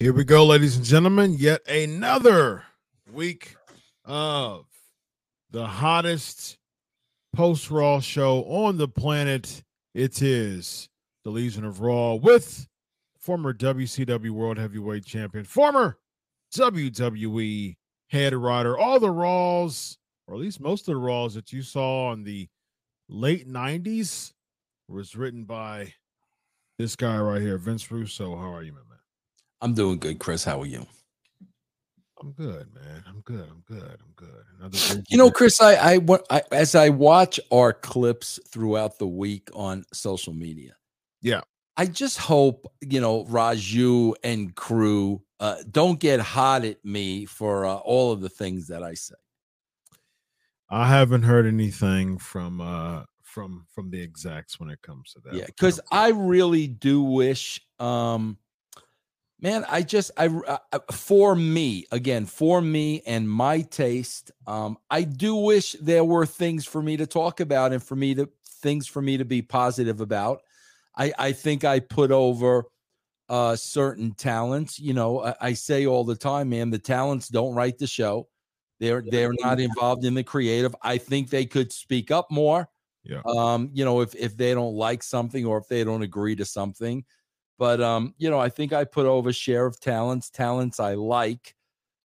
Here we go, ladies and gentlemen. Yet another week of the hottest post Raw show on the planet. It is the Legion of Raw with former WCW World Heavyweight Champion, former WWE head writer, all the Raws, or at least most of the Raws that you saw in the late 90s was written by this guy right here, Vince Russo. How are you, man? I'm doing good, Chris. How are you? I'm good, man. I'm good. I'm good. I'm good. Another you know, Chris, I, I, I as I watch our clips throughout the week on social media. Yeah. I just hope, you know, Raju and crew uh, don't get hot at me for uh, all of the things that I say. I haven't heard anything from uh from from the execs when it comes to that. Yeah, because I really do wish um man i just I, I, for me again for me and my taste um i do wish there were things for me to talk about and for me to things for me to be positive about. I i think i put over uh certain talents you know I, I say all the time man the talents don't write the show. They're they're not involved in the creative. I think they could speak up more yeah. um you know if if they don't like something or if they don't agree to something but um, you know, I think I put over share of talents, talents I like.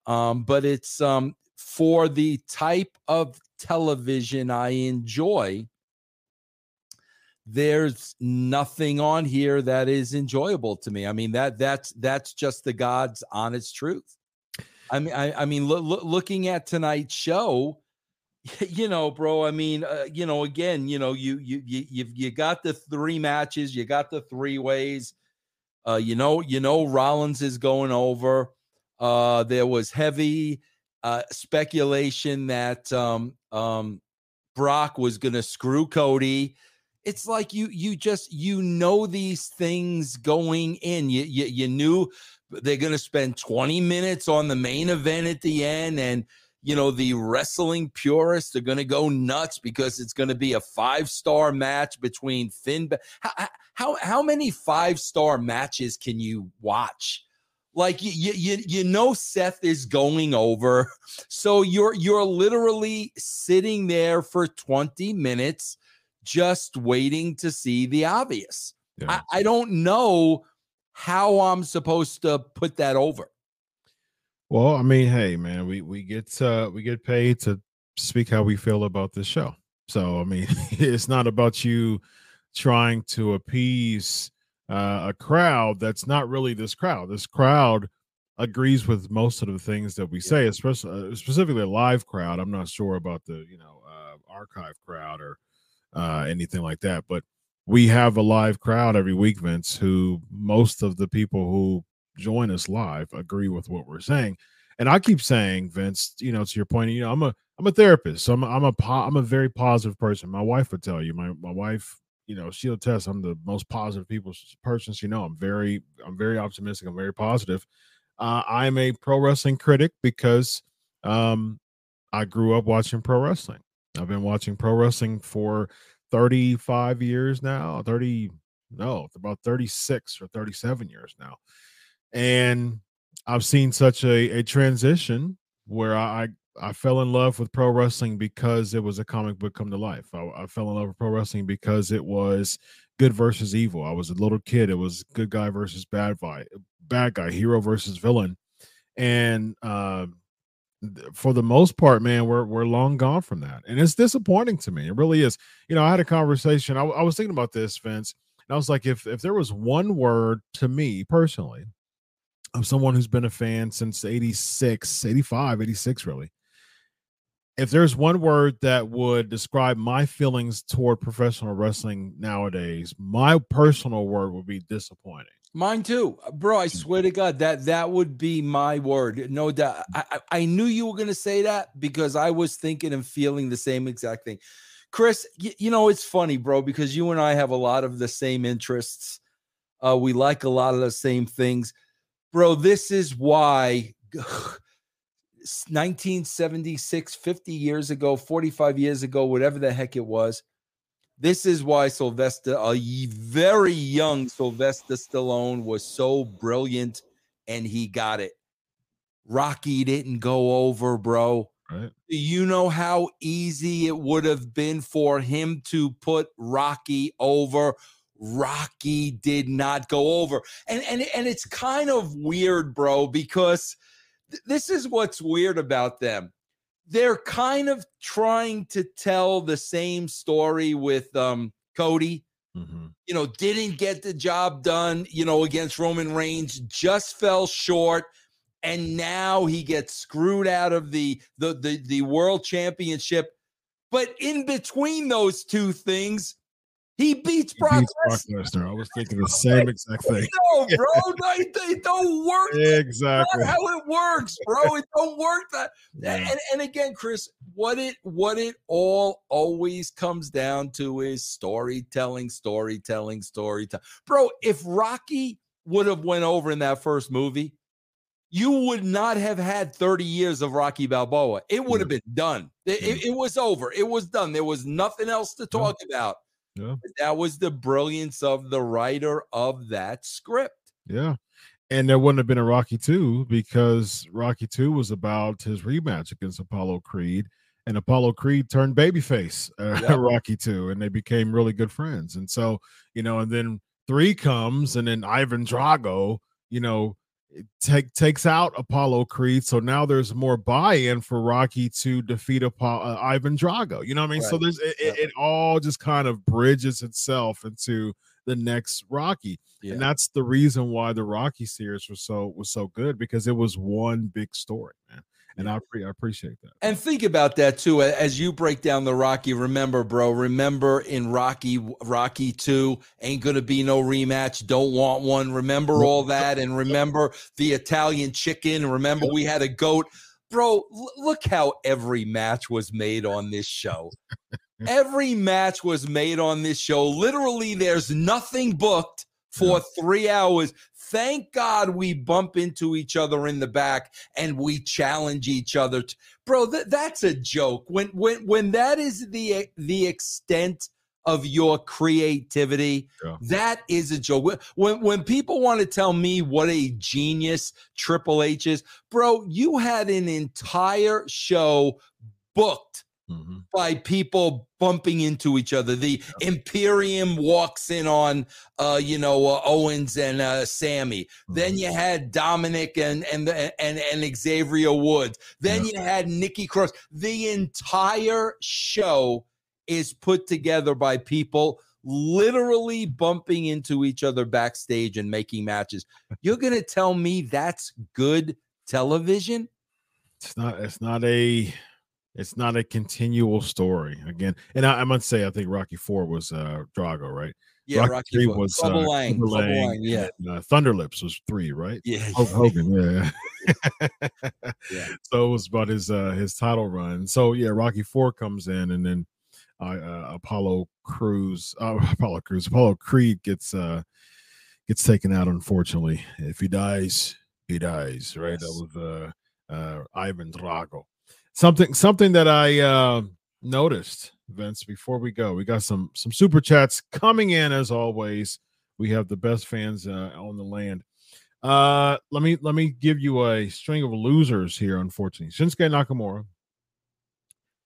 Um, but it's um for the type of television I enjoy. There's nothing on here that is enjoyable to me. I mean that that's that's just the God's honest truth. I mean, I, I mean, lo- lo- looking at tonight's show, you know, bro. I mean, uh, you know, again, you know, you you you you got the three matches, you got the three ways, uh, you know, you know, Rollins is going over. Uh, there was heavy uh, speculation that um, um, Brock was going to screw Cody. It's like you you just you know these things going in. You you, you knew they're going to spend 20 minutes on the main event at the end and you know the wrestling purists are going to go nuts because it's going to be a five star match between Finn. How, how how many five star matches can you watch? Like you, you you know Seth is going over, so you're you're literally sitting there for 20 minutes just waiting to see the obvious. Yeah. I, I don't know how I'm supposed to put that over. Well, I mean, hey, man, we we get uh we get paid to speak how we feel about this show. So, I mean, it's not about you trying to appease uh, a crowd that's not really this crowd. This crowd agrees with most of the things that we say, especially uh, specifically a live crowd. I'm not sure about the you know uh, archive crowd or uh, anything like that, but we have a live crowd every week, Vince. Who most of the people who join us live agree with what we're saying. And I keep saying, Vince, you know, to your point, you know, I'm a I'm a therapist, so I'm a, I'm a I'm a very positive person. My wife would tell you, my my wife you know, she'll test I'm the most positive people person she know. I'm very, I'm very optimistic. I'm very positive. Uh, I'm a pro wrestling critic because um, I grew up watching pro wrestling. I've been watching pro wrestling for 35 years now. 30, no, about 36 or 37 years now, and I've seen such a, a transition where I I fell in love with pro wrestling because it was a comic book come to life. I, I, fell in love with pro wrestling because it was good versus evil. I was a little kid. It was good guy versus bad guy, bad guy, hero versus villain, and uh, for the most part, man, we're we're long gone from that, and it's disappointing to me. It really is. You know, I had a conversation. I, I was thinking about this, Vince, and I was like, if if there was one word to me personally of someone who's been a fan since 86 85 86 really if there's one word that would describe my feelings toward professional wrestling nowadays, my personal word would be disappointing. Mine too, bro. I mm. swear to God that that would be my word. No doubt. I, I knew you were going to say that because I was thinking and feeling the same exact thing. Chris, you, you know it's funny, bro, because you and I have a lot of the same interests. Uh, we like a lot of the same things, bro. This is why 1976, 50 years ago, 45 years ago, whatever the heck it was. This is why Sylvester, a very young Sylvester Stallone, was so brilliant and he got it. Rocky didn't go over, bro. Right. Do you know how easy it would have been for him to put Rocky over? Rocky did not go over. And and and it's kind of weird, bro, because th- this is what's weird about them. They're kind of trying to tell the same story with um Cody. Mm-hmm. You know, didn't get the job done, you know, against Roman Reigns, just fell short and now he gets screwed out of the the the, the world championship. But in between those two things, he beats He Brock beats Brock Lesnar. I was thinking the same exact thing. No, bro, no, it, it don't work. Exactly. how it works, bro. It don't work that. Yeah. And, and again, Chris, what it what it all always comes down to is storytelling, storytelling, storytelling. Bro, if Rocky would have went over in that first movie, you would not have had 30 years of Rocky Balboa. It would have been done. It, it- it was over. It was done. There was nothing else to talk about. Yeah. That was the brilliance of the writer of that script. Yeah. And there wouldn't have been a Rocky 2 because Rocky 2 was about his rematch against Apollo Creed. And Apollo Creed turned babyface uh, Yeah. Rocky 2, and they became really good friends. And so, you know, and then three comes, and then Ivan Drago, you know, take takes out Apollo Creed. So now there's more buy-in for Rocky to defeat Apollo, uh, Ivan Drago. You know what I mean? So there's it, it, it all just kind of bridges itself into the next Rocky Yeah. and that's the reason why the Rocky series was so was so good because it was one big story, man. And I, pre- I appreciate that. And think about that too as you break down the Rocky. Remember, bro. Remember in Rocky, Rocky Two ain't gonna be no rematch. Don't want one. Remember all that, and remember the Italian chicken. Remember we had a goat, bro. l- look how every match was made on this show. every match was made on this show. Literally, there's nothing booked for three hours. Thank God we bump into each other in the back and we challenge each other. Bro, th- that's a joke. When when when that is the the extent of your creativity, Yeah. that is a joke. When when people want to tell me what a genius Triple H is, bro, you had an entire show booked Mhm. by people bumping into each other. The Imperium walks in on, uh, you know, uh, Owens and uh, Sami. Then Mhm. you had Dominic and and and and Xavier Woods. Then you had Nikki Cross. The entire show is put together by people literally bumping into each other backstage and making matches. You're gonna tell me that's good television? It's not. It's not a. It's not a continual story again. And I, I must say, I think Rocky Four was uh Drago, right? Yeah, Rocky Rocky Three Four. was Clubber uh, Lang, Lang, Lang, yeah. and, uh, Thunderlips was three, right? Yeah, Hulk Hogan, yeah. Yeah. So it was about his uh his title run. So yeah, Rocky Four comes in, and then uh, uh Apollo Cruz, uh, Apollo Cruz, Apollo Creed gets uh gets taken out. Unfortunately, if he dies, he dies. Right? That was uh uh Ivan Drago. Something something that I uh noticed, Vince. Before we go, we got some some super chats coming in as always. We have the best fans uh, on the land. Uh, let me let me give you a string of losers here. Unfortunately, Shinsuke Nakamura,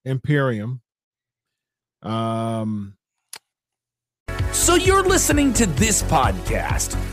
Imperium. Um, So you're listening to this podcast.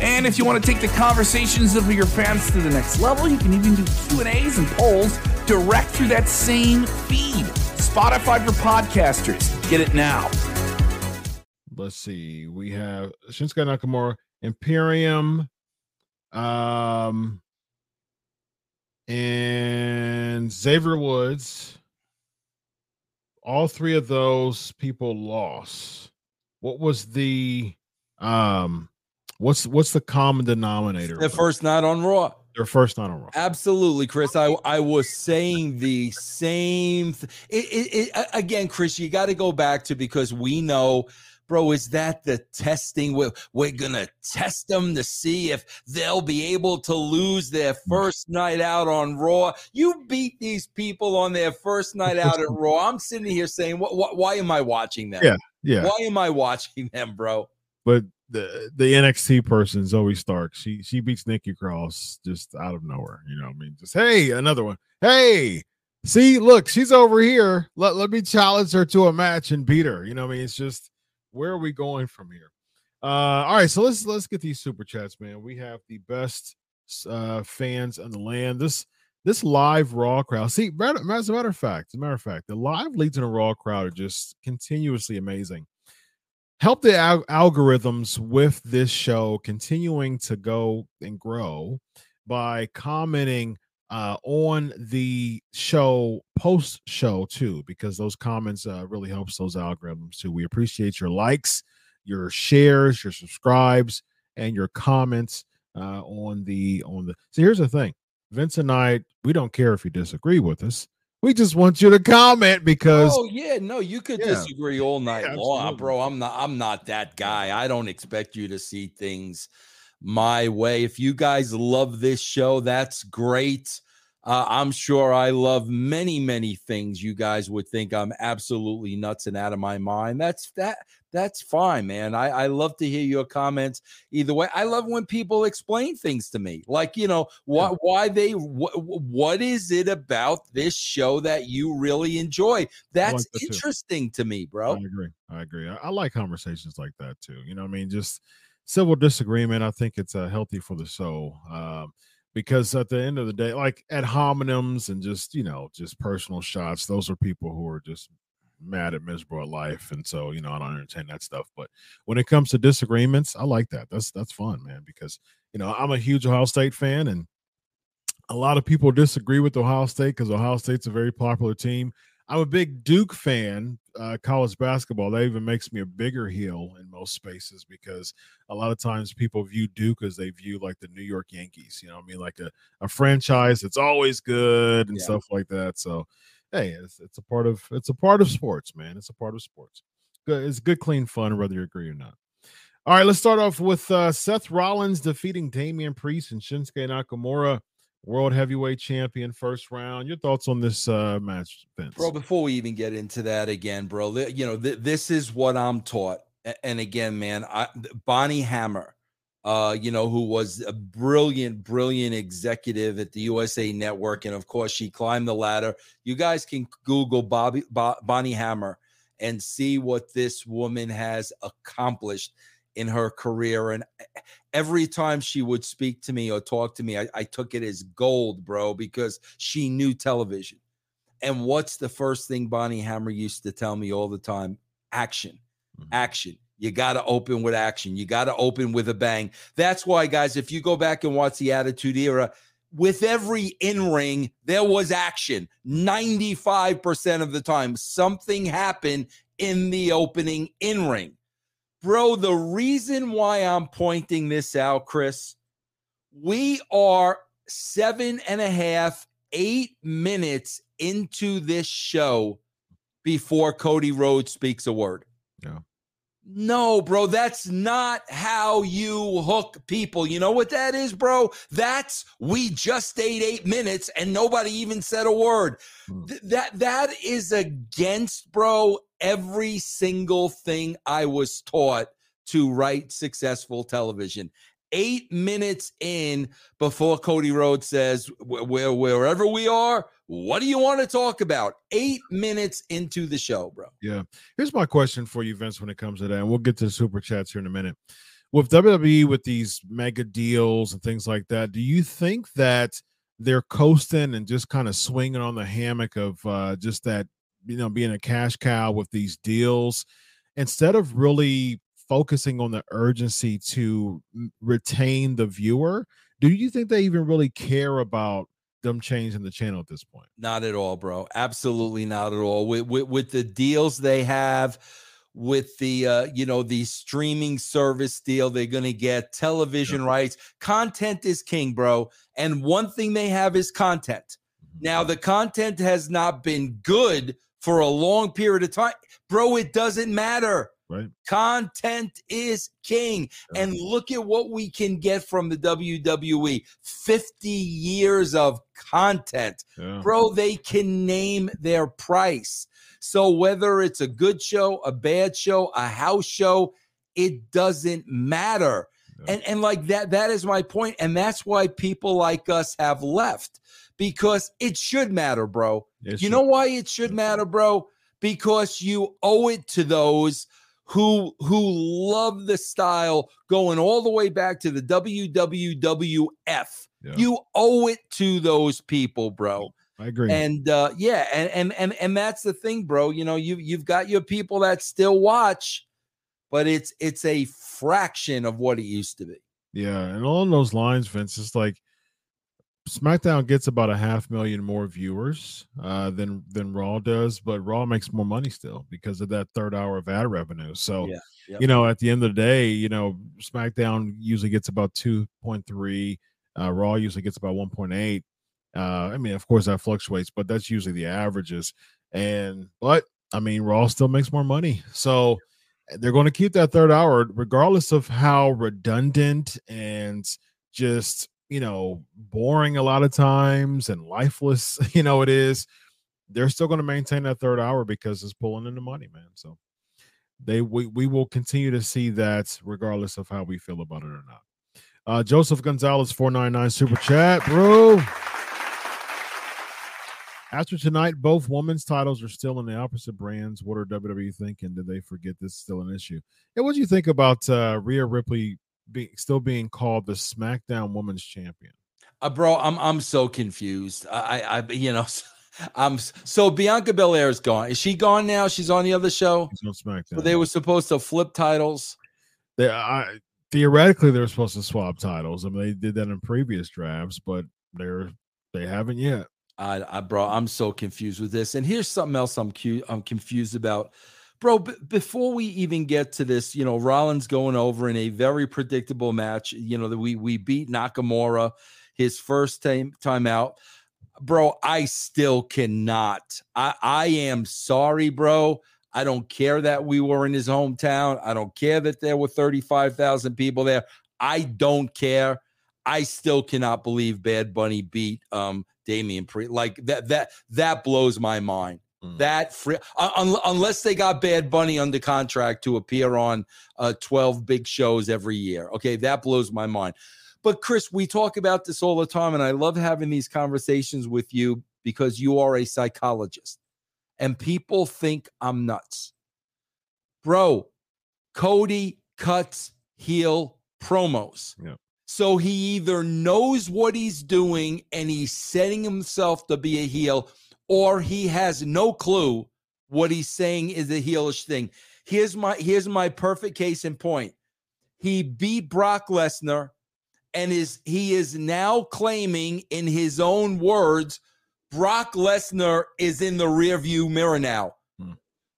And if you want to take the conversations of your fans to the next level, you can even do Q&As and polls direct through that same feed. Spotify for podcasters. Get it now. let's see. We have Shinsuke Nakamura, Imperium, um, and Xavier Woods. All three of those people lost. What was the um? What's what's the common denominator? Their first night on Raw. Their first night on Raw. Absolutely, Chris. I I was saying the same. Th- it, it, it, again, Chris. You got to go back to because we know bro, is that the testing? We're, we're going to test them to see if they'll be able to lose their mm. first night out on Raw. You beat these people on their first night out at Raw. I'm sitting here saying, what, why am I watching them? Yeah. Yeah. Why am I watching them, bro? But the the NXT person, Zoey Stark, she she beats Nikki Cross just out of nowhere. You know, I mean, just hey, another one. Hey, see, look, she's over here. Let let me challenge her to a match and beat her. You know, I mean, it's just where are we going from here? Uh, all right, so let's let's get these super chats, man. We have the best uh, fans on the land. This this live raw crowd. See, as a matter of fact, as a matter of fact, the live leads in a raw crowd are just continuously amazing. Help the al- algorithms with this show continuing to go and grow by commenting uh, on the show post show too, because those comments uh, really helps those algorithms too. We appreciate your likes, your shares, your subscribes, and your comments uh, on the on the. So here's the thing, Vince and I, we don't care if you disagree with us. We just want you to comment because Oh yeah, no, you could yeah. disagree all night yeah, long, bro. I'm not I'm not that guy. I don't expect you to see things my way. If you guys love this show, that's great. Uh, I'm sure I love many, many things you guys would think I'm absolutely nuts and out of my mind. That's that. That's fine, man. I, I love to hear your comments either way. I love when people explain things to me, like you know what, why they, what, what is it about this show that you really enjoy? That's like that interesting too. to me, bro. I agree. I agree. I, I like conversations like that too. You know, I mean, just civil disagreement. I think it's uh, healthy for the soul. Um, because at the end of the day, like ad hominems and just you know just personal shots, those are people who are just mad at miserable life, and so you know I don't entertain that stuff. But when it comes to disagreements, I like that. That's that's fun, man, because you know I'm a huge Ohio State fan, and a lot of people disagree with Ohio State because Ohio State's a very popular team. I'm a big Duke fan, uh, college basketball. That even makes me a bigger heel in most spaces because a lot of times people view Duke as they view like the New York Yankees. You know, I mean, like a, a franchise that's always good and yeah. stuff like that. So, hey, it's, it's a part of it's a part of sports, man. It's a part of sports. It's good, clean fun, whether you agree or not. All right, let's start off with uh, Seth Rollins defeating Damian Priest and Shinsuke Nakamura world heavyweight champion first round. Your thoughts on this uh, match, Vince? Bro, before we even get into that again, bro, you know, th- this is what I'm taught. And again, man, I, Bonnie Hammer, uh, you know, who was a brilliant, brilliant executive at the USA Network. And of course, she climbed the ladder. You guys can Google Bobby, Bo- Bonnie Hammer and see what this woman has accomplished in her career. And every time she would speak to me or talk to me, I, I, took it as gold, bro, because she knew television. And what's the first thing Bonnie Hammer used to tell me all the time? Action, mm-hmm. action. You got to open with action. You got to open with a bang. That's why, guys, if you go back and watch the Attitude Era, with every in ring, there was action 95% of the time. Something happened in the opening in ring. Bro, the reason why I'm pointing this out, Chris, we are seven and a half, eight minutes into this show before Cody Rhodes speaks a word. Yeah. No, bro, that's not how you hook people. You know what that is, bro? That's we just stayed eight minutes and nobody even said a word. Hmm. Th- that that is against, bro, every single thing I was taught to write successful television. Eight minutes in before Cody Rhodes says, where, wherever we are, what do you want to talk about? Eight minutes into the show, bro. Yeah. Here's my question for you, Vince, when it comes to that. And we'll get to the super chats here in a minute. With WWE, with these mega deals and things like that, do you think that they're coasting and just kind of swinging on the hammock of uh, just that you know being a cash cow with these deals instead of really focusing on the urgency to retain the viewer do you think they even really care about them changing the channel at this point? Not at all bro. Absolutely not at all. With, with, with the deals they have with the uh, you know the streaming service deal they're going to get television yeah. rights content is king bro. And one thing they have is content. Mm-hmm. now the content has not been good for a long period of time bro it doesn't matter right content is king yeah. and look at what we can get from the WWE 50 years of content yeah. bro they can name their price so whether it's a good show, a bad show, a house show, it doesn't matter. Yeah. And and like that that is my point and that's why people like us have left because it should matter, bro. It you should. know why it should matter, bro? Because you owe it to those who who love the style going all the way back to the WWWF. Yeah. You owe it to those people, bro. I agree. And uh, yeah, and and and and that's the thing, bro. You know, you you've got your people that still watch, but it's it's a fraction of what it used to be. Yeah, and along those lines, Vince, it's like SmackDown gets about a half million more viewers uh, than than Raw does, but Raw makes more money still because of that third hour of ad revenue. So, yeah, yep. you know, at the end of the day, you know, SmackDown usually gets about two point three. Uh, Raw usually gets about one point eight. Uh, I mean, of course, that fluctuates, but that's usually the averages. And but I mean, Raw still makes more money, so they're going to keep that third hour, regardless of how redundant and just you know boring a lot of times and lifeless you know it is. They're still going to maintain that third hour because it's pulling in the money, man. So they we, we will continue to see that regardless of how we feel about it or not. Uh, Joseph Gonzalez, 499 super chat, bro. After tonight, both women's titles are still in the opposite brands. What are WWE thinking? Did they forget this is still an issue? And what do you think about uh, Rhea Ripley be, still being called the SmackDown Women's Champion? Uh, bro, I'm I'm so confused. I, I you know, I'm so Bianca Belair is gone. Is she gone now? She's on the other show. She's on SmackDown. So they were supposed to flip titles. They, I, theoretically, they were supposed to swap titles. I mean, they did that in previous drafts, but they're they haven't yet. I, I bro, I'm so confused with this. And here's something else I'm cu- I'm confused about. Bro, b- before we even get to this, you know, Rollins going over in a very predictable match. You know, that we we beat Nakamura his first time time out. Bro, I still cannot. I I am sorry, bro. I don't care that we were in his hometown. I don't care that there were 35,000 people there. I don't care. I still cannot believe Bad Bunny beat um Damian Pre- Like that that that blows my mind. Mm. That free uh, un, unless they got Bad Bunny under contract to appear on uh 12 big shows every year. Okay, that blows my mind. But Chris, we talk about this all the time and I love having these conversations with you because you are a psychologist. And people think I'm nuts. Bro, Cody cuts heel promos. Yeah. So he either knows what he's doing and he's setting himself to be a heel, or he has no clue what he's saying is a heelish thing. Here's my here's my perfect case in point. He beat Brock Lesnar and is he is now claiming in his own words Brock Lesnar is in the rearview mirror now.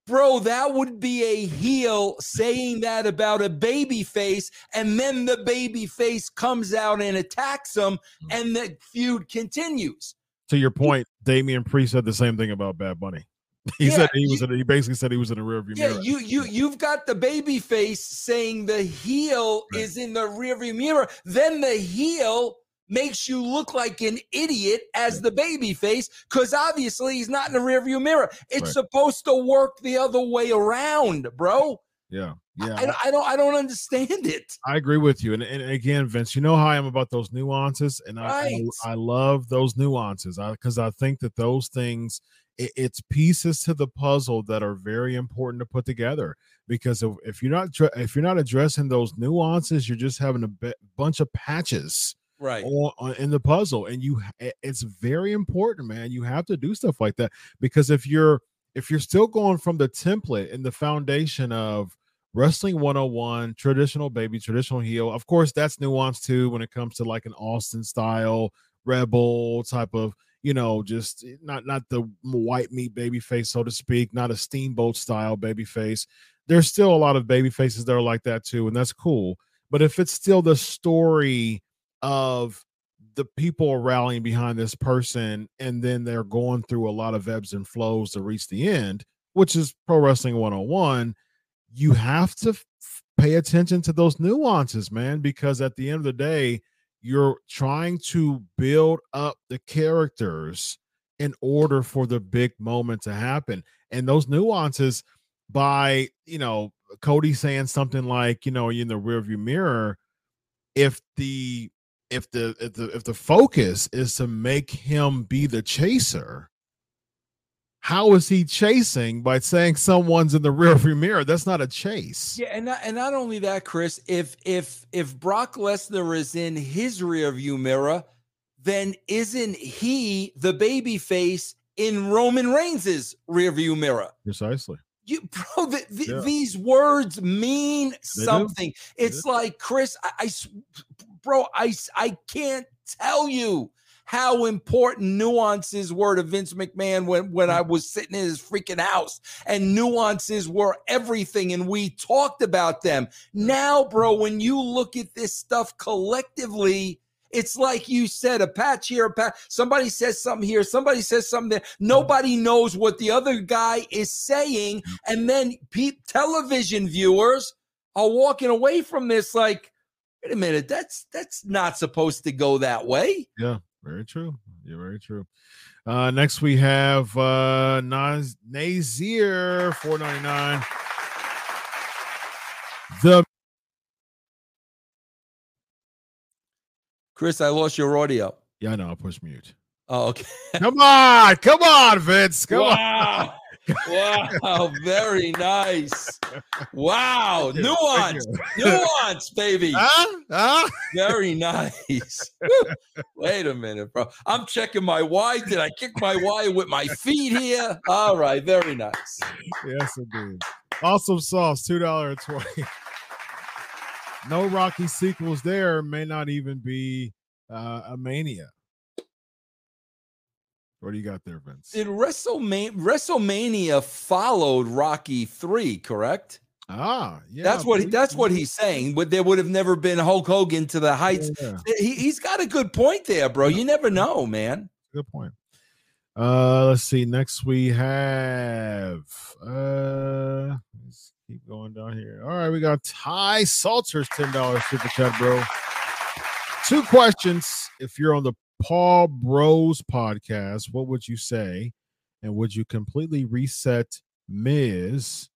Bro, that would be a heel saying that about a baby face, and then the baby face comes out and attacks him, mm. and the feud continues. To your point, Damian Priest said the same thing about Bad Bunny. He yeah, said he was. You, in, he basically said he was in the rearview yeah, mirror. Yeah, you you you've got the baby face saying the heel right. is in the rearview mirror. Then the heel makes you look like an idiot as the baby face because obviously he's not in the rearview mirror. It's right. supposed to work the other way around, bro. Yeah. Yeah. I, I, don't I don't understand it. I agree with you. And, and again, Vince, you know how I am about those nuances. And right. I, I, I love those nuances because I, I think that those things it, it's pieces to the puzzle that are very important to put together because if, if you're not if you're not addressing those nuances you're just having a bunch of patches right on, on, in the puzzle and you eh, it's very important man you have to do stuff like that because if you're if you're still going from the template and the foundation of wrestling 101 traditional baby traditional heel of course that's nuanced too when it comes to like an austin style rebel type of you know, just eh, not not the white meat baby face, so to speak, not a steamboat style baby face. There's still a lot of baby faces that are like that too, and that's cool. But if it's still the story of the people rallying behind this person and then they're going through a lot of ebbs and flows to reach the end, which is pro wrestling 101, you have to f- pay attention to those nuances, man, because at the end of the day, you're trying to build up the characters in order for the big moment to happen. And those nuances by, you know, Cody saying something like, you know, in the rearview mirror, if the if the if the if the focus is to make him be the chaser, how is he chasing by saying someone's in the rearview mirror? That's not a chase. Yeah, and not, and not only that, Chris. If if if Brock Lesnar is in his rearview mirror, then isn't he the baby face in Roman Reigns's rearview mirror? Precisely. You, bro, the, the, Yeah. these words mean do. something. It's like Chris, I, I, bro, I I can't tell you how important nuances were to Vince McMahon when when I was sitting in his freaking house, and nuances were everything, and we talked about them. Now, bro, when you look at this stuff collectively. It's like you said, a patch here, a patch. Somebody says something here, somebody says something there. Nobody knows what the other guy is saying, and then pe- television viewers are walking away from this like, wait a minute, that's that's not supposed to go that way. Very true. You're very true. Uh next we have uh Naz Nazir 499. The Chris, I lost your audio. yeah, I know, I'll push mute. Oh, okay. Come on, come on, Vince. Come on. wow. Wow. Very nice. Wow. Nuance. Nuance, baby. Huh? Huh? Very nice. Wait a minute, bro. I'm checking my Y. Did I kick my Y with my feet here? All right. Very nice. Yes, indeed. Awesome sauce, two dollar twenty. No Rocky sequels there may not even be uh, a mania. What do you got there, Vince? Did WrestleMania, WrestleMania followed Rocky 3, correct? ah, yeah. that's what he, that's what he's saying. But there would have never been Hulk Hogan to the heights. Yeah, He, he's got a good point there, bro. You never know, man. good point. Uh, let's see. Next we have uh, let's keep going down here. All right, we got Ty Salters ten dollars super chat, bro. Two questions. If you're on the Paul Bros podcast, what would you say? And would you completely reset Miz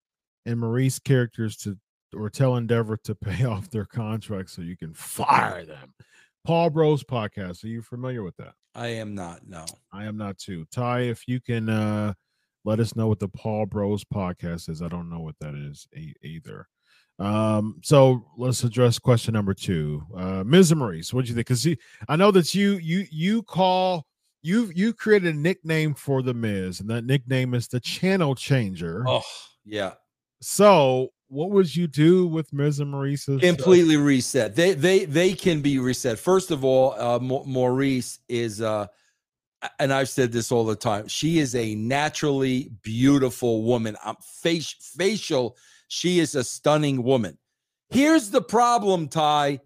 and Maryse's characters to or tell Endeavor to pay off their contract so you can fire them? Paul Bros podcast. Are you familiar with that? I am not. No. I am not too. Ty, if you can uh let us know what the Paul Bros podcast is. I don't know what that is either. Um, so let's address question number two. Uh Miz Maryse, what do you think? Because I know that you you you call you you created a nickname for the Miz, and that nickname is the channel changer. Oh, yeah. So what would you do with Miz and Maryse's uh, completely reset. They they they can be reset. First of all, uh, Maryse is, uh, and I've said this all the time. She is a naturally beautiful woman. I'm face facial. She is a stunning woman. Here's the problem, Ty.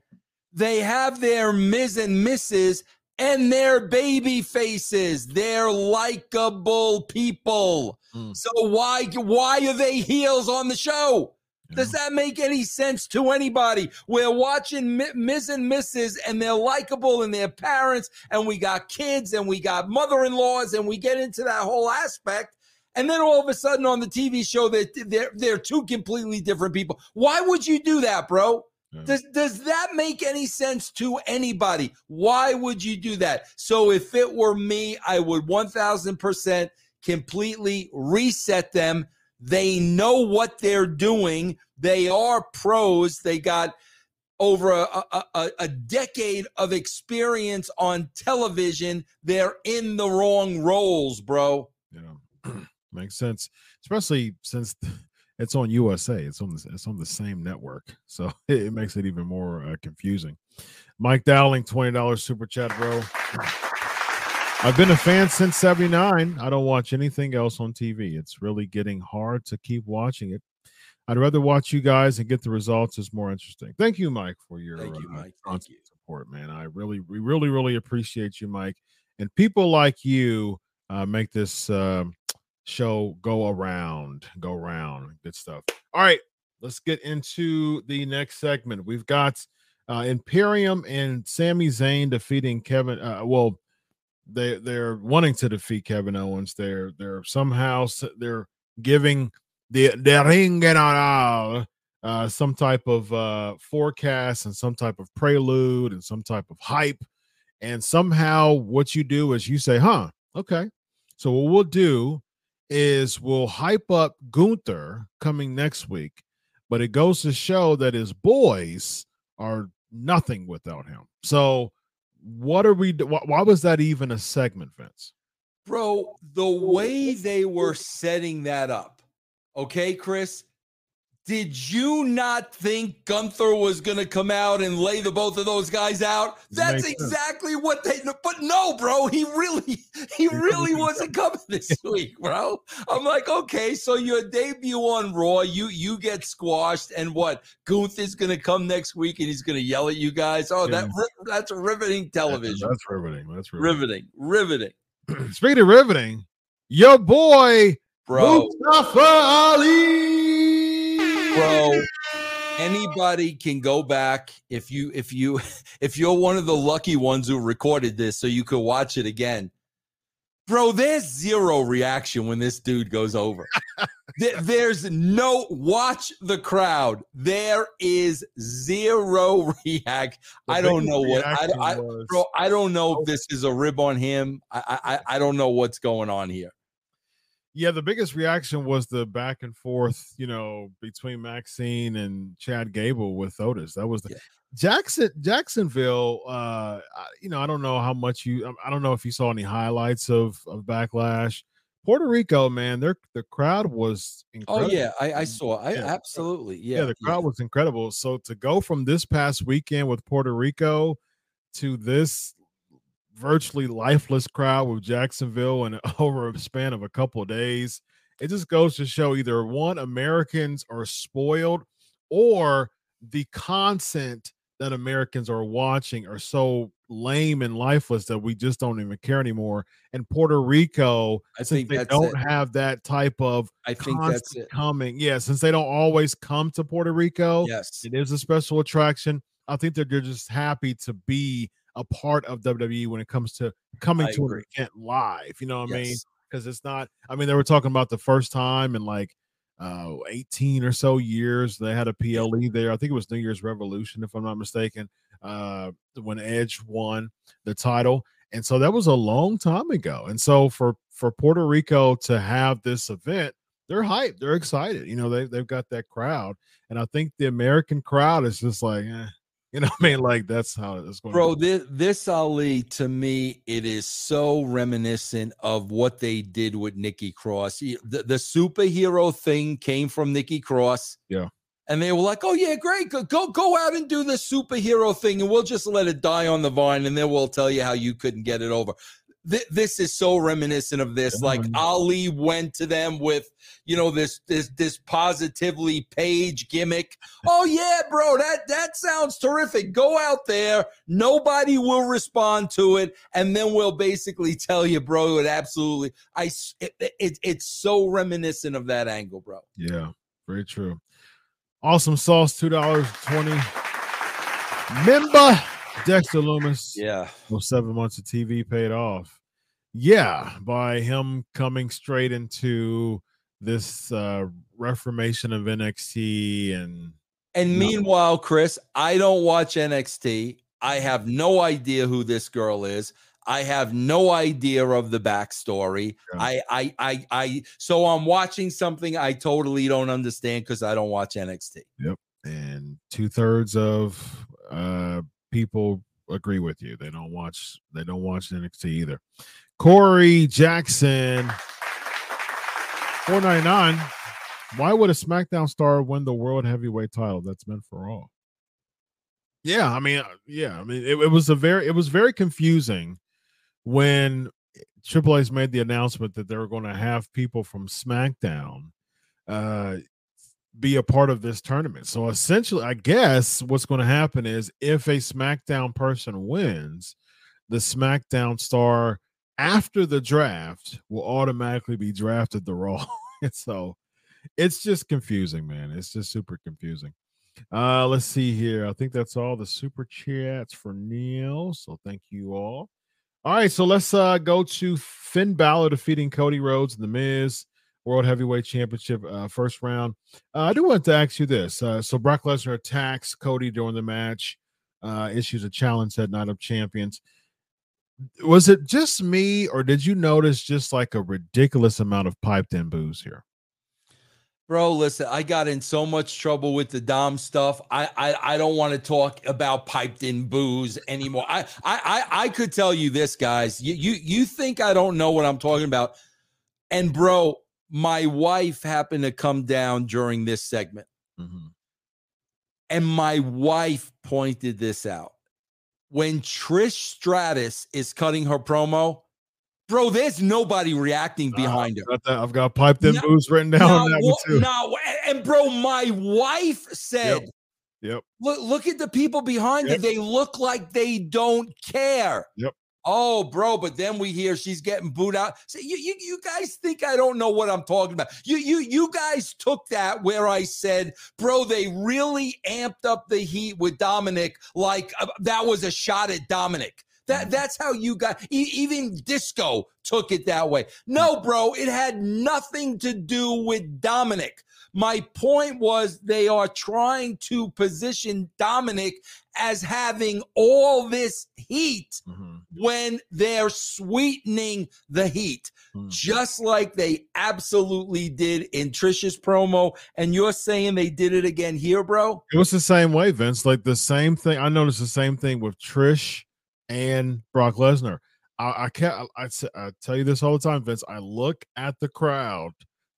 They have their Miz and Mrs. and their baby faces. They're likable people. Mm. So why why are they heels on the show? Does that make any sense to anybody? We're watching Miz and Mrs. and they're likable and they're parents, and we got kids and we got mother in laws, and we get into that whole aspect. And then all of a sudden on the TV show, they're, they're, they're two completely different people. Why would you do that, bro? Yeah. Does, does that make any sense to anybody? Why would you do that? So if it were me, I would 1000% completely reset them. They know what they're doing. They are pros. They got over a, a, a decade of experience on television. They're in the wrong roles, bro. Makes sense, especially since it's on USA. It's on the, it's on the same network, so it, it makes it even more uh, confusing. Mike Dowling, twenty dollars super chat, bro. I've been a fan since 79. I don't watch anything else on TV. It's really getting hard to keep watching it. I'd rather watch you guys and get the results. It's more interesting. Thank you, Mike, for your Thank you, uh, Mike. Thank you. support, man. I really, we really, really appreciate you, Mike. And people like you uh, make this um show go around, go around. Good stuff. All right, let's get into the next segment. We've got uh, Imperium and Sami Zayn defeating Kevin. Uh, well, they they're wanting to defeat Kevin Owens. They're they're somehow they're giving the the ring general uh, some type of uh, forecast and some type of prelude and some type of hype. And somehow, what you do is you say, "Huh, okay." So what we'll do is we'll hype up Gunther coming next week, but it goes to show that his boys are nothing without him. So what are we? Why, was that even a segment, Vince? Bro, the way they were setting that up, okay, Chris, did you not think Gunther was going to come out and lay the both of those guys out? That's Makes sense. exactly what they. But no, bro, he really, he really wasn't coming this week, bro. I'm like, okay, so your debut on Raw, you you get squashed, and what? Gunther's going to come next week and he's going to yell at you guys. Oh, that that's riveting television. That's riveting. That's riveting. Riveting, riveting, Speaking of riveting, your boy bro. Mustafa Ali. Bro anybody can go back if you if you if you're one of the lucky ones who recorded this so you could watch it again. Bro there's zero reaction when this dude goes over. There- there's no watch the crowd. There is zero react The i don't know what I, I bro i don't know if this is a rib on him. I i I don't know what's going on here yeah, the biggest reaction was the back and forth, you know, between Maxxine and Chad Gable with Otis. That was the Yeah. Jackson Jacksonville. Uh, you know, I don't know how much you. um, I don't know if you saw any highlights of of Backlash. Puerto Rico, man, their the crowd was incredible. oh yeah i i saw i Yeah. absolutely yeah yeah, the crowd was incredible. So to go from this past weekend with Puerto Rico to this virtually lifeless crowd with Jacksonville and over a span of a couple of days, it just goes to show either one, Americans are spoiled, or the content that Americans are watching are so lame and lifeless that we just don't even care anymore. And Puerto Rico, I think they don't it. have that type of I think that's it. coming, yeah, since they don't always come to Puerto Rico, Yes. it is a special attraction. I think that they're just happy to be a part of WWE when it comes to coming I to agree. an event live. You know what I mean? Because it's not. I mean, they were talking about the first time in like uh 18 or so years they had a PLE there. I think it was New Year's Revolution, if I'm not mistaken. Uh, when Edge won the title, and so that was a long time ago. And so for for Puerto Rico to have this event, they're hyped. They're excited. You know, they they've got that crowd, and I think the American crowd is just like, eh, you know, what I mean, like that's how it's going. Bro, this, this Ali to me, it is so reminiscent of what they did with Nikki Cross. The, the superhero thing came from Nikki Cross. Yeah. And they were like, oh, yeah, great. Go, go, go out and do the superhero thing, and we'll just let it die on the vine, and then we'll tell you how you couldn't get it over. Th- this is so reminiscent of this. Like. Ali went to them with, you know, this this this positively page gimmick. Oh yeah, bro, that that sounds terrific. Go out there, nobody will respond to it, and then we'll basically tell you, bro, it absolutely. I it, it, it's so reminiscent of that angle, bro. Yeah, very true. Awesome sauce, two dollars twenty. Member Dexter Lumis. Yeah, Those seven months of TV paid off. Yeah, by him coming straight into this uh reformation of NXT and And meanwhile, Chris, I don't watch NXT. I have no idea who this girl is. I have no idea of the backstory. Yeah. I, I, I, I. So I'm watching something I totally don't understand because I don't watch NXT. Yep. And two thirds of uh people agree with you. They don't watch they don't watch NXT either. Corey Jackson, four ninety nine. Why would a SmackDown star win the World Heavyweight title? That's meant for all. Yeah, I mean, uh, yeah, I mean, it, it was a very, it was very confusing when Triple H's made the announcement that they were going to have people from SmackDown uh, be a part of this tournament. So essentially, I guess what's going to happen is if a SmackDown person wins, the SmackDown star after the draft will automatically be drafted the Raw. and so it's just confusing, man. It's just super confusing. Uh, let's see here. I think that's all the super chats for Neil. So thank you all. All right, so let's uh go to Finn Balor defeating Cody Rhodes in the Miz World Heavyweight Championship uh, first round. Uh, I do want to ask you this. Uh, so Brock Lesnar attacks Cody during the match, uh, issues a challenge at Night of Champions. Was it just me, or did you notice just like a ridiculous amount of piped in boos here? Bro, listen, I got in so much trouble with the Dom stuff. I I, I don't want to talk about piped in boos anymore. I, I I I could tell you this, guys. You you you think I don't know what I'm talking about. And bro, my wife happened to come down during this segment. Mm-hmm. And my wife pointed this out. When Trish Stratus is cutting her promo, bro, there's nobody reacting behind uh, her. I've got piped in boos written down no, that too. No, and bro, my wife said, yep. Yep. Look, look at the people behind yep. it. They look like they don't care. Yep. Oh, bro, but then we hear she's getting booed out. So you, you, you guys think I don't know what I'm talking about. You, you, you guys took that where I said, bro, they really amped up the heat with Dominic like uh, that was a shot at Dominic. That mm-hmm. that's how you got even disco took it that way. No, bro, it had nothing to do with Dominic. My point was they are trying to position Dominic as having all this heat mm-hmm. When they're sweetening the heat, mm-hmm. just like they absolutely did in Trisha's promo. And you're saying they did it again here, bro? It was the same way, Vince. Like the same thing. I noticed the same thing with Trish and Brock Lesnar. I, I can't. I, I tell you this all the time, Vince. I look at the crowd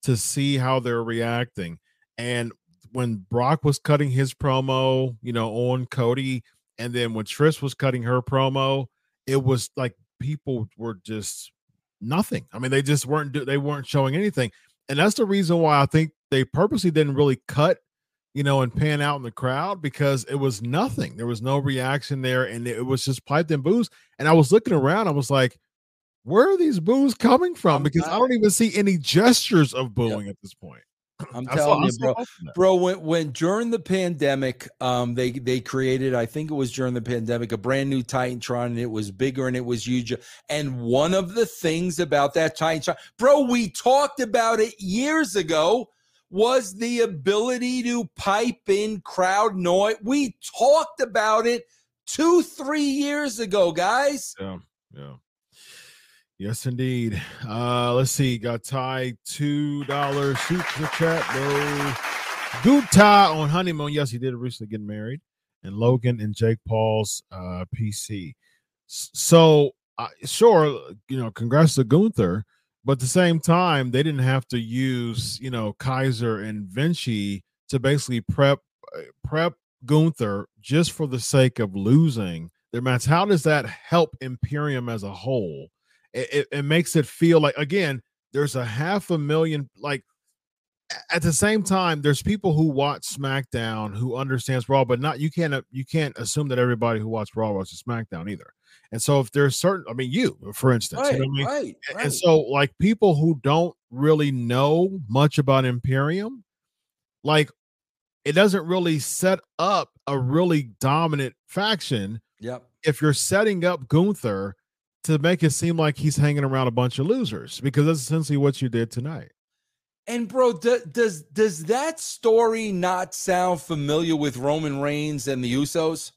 to see how they're reacting. And when Brock was cutting his promo, you know, on Cody, and then when Trish was cutting her promo, it was like people were just nothing. I mean, they just weren't they weren't showing anything. And that's the reason why I think they purposely didn't really cut, you know, and pan out in the crowd because it was nothing. There was no reaction there, and it was just piped in boos. And I was looking around, I was like, where are these boos coming from? Because I don't even see any gestures of booing yep. at this point. I'm telling you, bro, bro. When when during the pandemic, um, they they created, I think it was during the pandemic, a brand new Titantron, and it was bigger and it was huge. And one of the things about that Titantron, bro, we talked about it years ago, was the ability to pipe in crowd noise. We talked about it two, three years ago, guys. Yeah, yeah. Yes, indeed. Uh, let's see. Got Ty two dollar super chat. No, Gunther on honeymoon. Yes, he did recently get married, and Logan and Jake Paul's uh, PC. So, uh, sure, you know, congrats to Gunther, but at the same time, they didn't have to use you know Kaiser and Vinci to basically prep uh, prep Gunther just for the sake of losing their match. How does that help Imperium as a whole? It, it makes it feel like again there's a half a million like at the same time there's people who watch smackdown who understands raw but not you can't uh, you can't assume that everybody who watches raw watches smackdown either and so if there's certain i mean you for instance right, you know I mean? right, right. and so like people who don't really know much about imperium like it doesn't really set up a really dominant faction yep if you're setting up gunther to make it seem like he's hanging around a bunch of losers because that's essentially what you did tonight. And bro, do, does does that story not sound familiar with Roman Reigns and the Usos?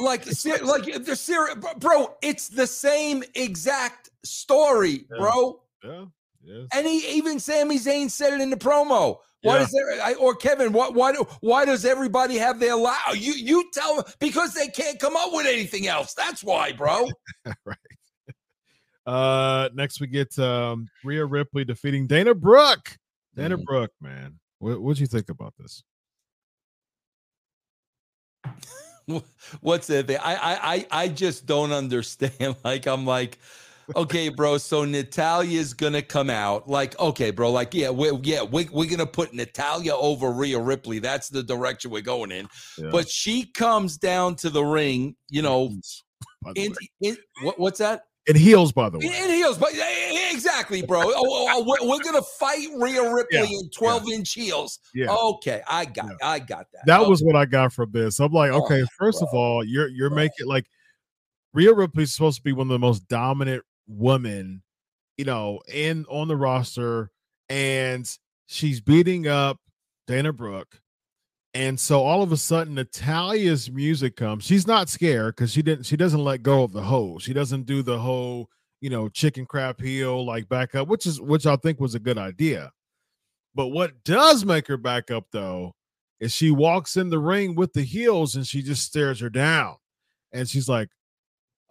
Like, ser- like the serious, bro. It's the same exact story, yeah. bro. Yeah. Yes. And he even Sami Zayn said it in the promo. Why yeah. does there I, or Kevin? Why why do why does everybody have their loud? You you tell them because they can't come up with anything else. That's why, bro. right. Uh, next we get um Rhea Ripley defeating Dana Brooke. Dana mm. Brooke, man, what what'd you think about this? What's thing? I I I just don't understand. Like I'm like okay, bro. So Natalya's gonna come out. Like, okay, bro. Like, yeah, we're yeah, we, we're gonna put Natalia over Rhea Ripley. That's the direction we're going in. Yeah. But she comes down to the ring, you know, mm-hmm. By in, in what, what's that? it heals, by the way. In, in heels, but exactly, bro. Oh, oh, oh, we're, we're gonna fight Rhea Ripley Yeah, in 12 inch heels. Yeah. Okay, I got. I got that. that Oh, was what I got from this. I'm like, Oh, okay, first of all, you're you're Bro. making like Rhea Ripley's supposed to be one of the most dominant women, you know, in on the roster, and she's beating up Dana Brooke. And so all of a sudden, Natalia's music comes. She's not scared because she didn't. She doesn't let go of the hoe. She doesn't do the whole, you know, chicken crap heel like back up, which is which I think was a good idea. But what does make her back up though is she walks in the ring with the heels and she just stares her down. And she's like,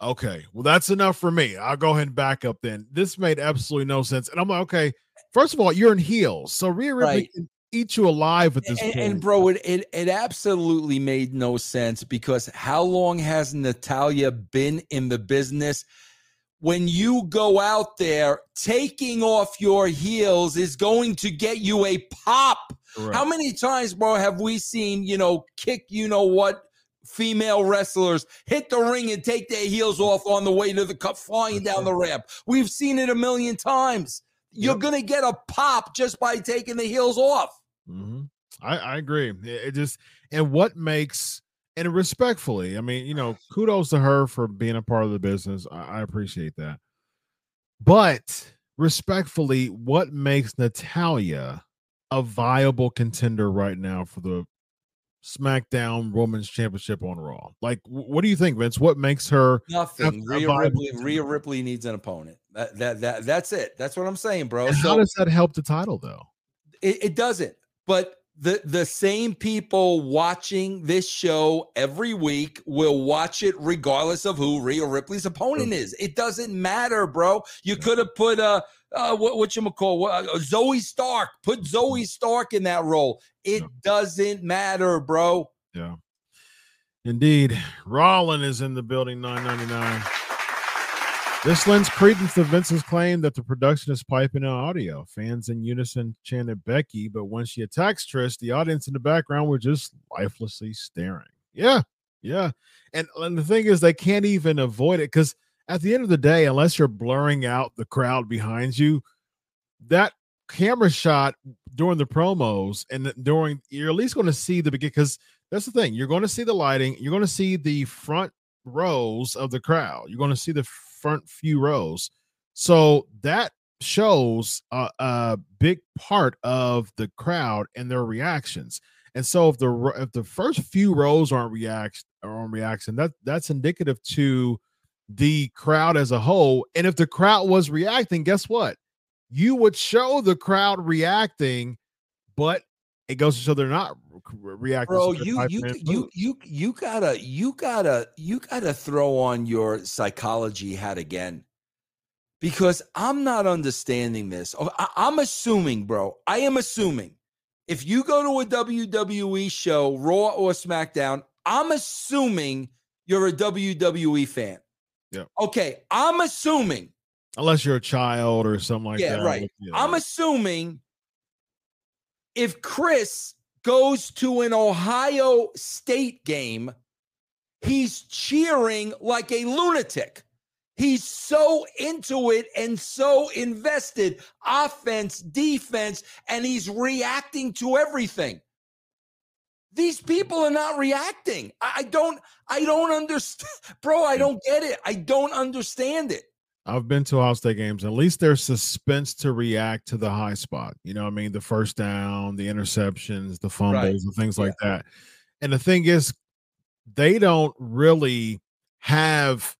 okay, well, that's enough for me. I'll go ahead and back up then. This made absolutely no sense. And I'm like, okay, first of all, you're in heels. So Rhea Ripley Right. can eat you alive at this and, point. and bro, it, it it absolutely made no sense because how long has Natalia been in the business? When you go out there, taking off your heels is going to get you a pop. Correct. How many times, bro, have we seen, you know, kick, you know what, female wrestlers hit the ring and take their heels off on the way to the cup, flying down the ramp? We've seen it a million times. You're Yep. going to get a pop just by taking the heels off. Mhm. I, I agree. It, it just and what makes and respectfully, I mean, you know, kudos to her for being a part of the business. I, I appreciate that. But respectfully, what makes Natalia a viable contender right now for the SmackDown Women's Championship on Raw? Like, what do you think, Vince? What makes her? Nothing. a Rhea Ripley. Rhea Ripley needs an opponent. That that that that's it. That's what I'm saying, bro. and how So does that help the title, though? it, it doesn't. But the the same people watching this show every week will watch it regardless of who Rhea Ripley's opponent is. It doesn't matter, bro. You could have put uh, uh what what you call uh, Zoey Stark. Put Zoey Stark in that role. It Yeah. doesn't matter, bro. Yeah. Indeed. Rollin is in the building 999. This lends credence to Vince's claim that the production is piping in audio. Fans in unison chanted Becky, but when she attacks Trish, the audience in the background were just lifelessly staring. Yeah. Yeah. And, and the thing is, they can't even avoid it because at the end of the day, unless you're blurring out the crowd behind you, that camera shot during the promos and during you're at least going to see the beginning because that's the thing you're going to see the lighting you're going to see the front rows of the crowd you're going to see the front few rows. So that shows a, a big part of the crowd and their reactions. And so if the if the first few rows aren't react are on reaction that that's indicative to the crowd as a whole and if the crowd was reacting guess what? You would show the crowd reacting, but it goes to show they're not re- reacting. bro they're you you you you you gotta you gotta you gotta throw on your psychology hat again because i'm not understanding this. Oh, i'm assuming bro i am assuming if you go to a wwe show raw or smackdown i'm assuming you're a wwe fan Yeah. okay i'm assuming unless you're a child or something like yeah, that. right. with- you I'm assuming if Chris goes to an Ohio State game, he's cheering like a lunatic. He's so into it and so invested, offense, defense, and he's reacting to everything. These people are not reacting. I, I don't, I don't understand, bro. I don't get it. I don't understand it. I've been to Ohio State games. At least there's suspense to react to the high spot. You know, what I mean, the first down, the interceptions, the fumbles, and things like that. And the thing is, they don't really have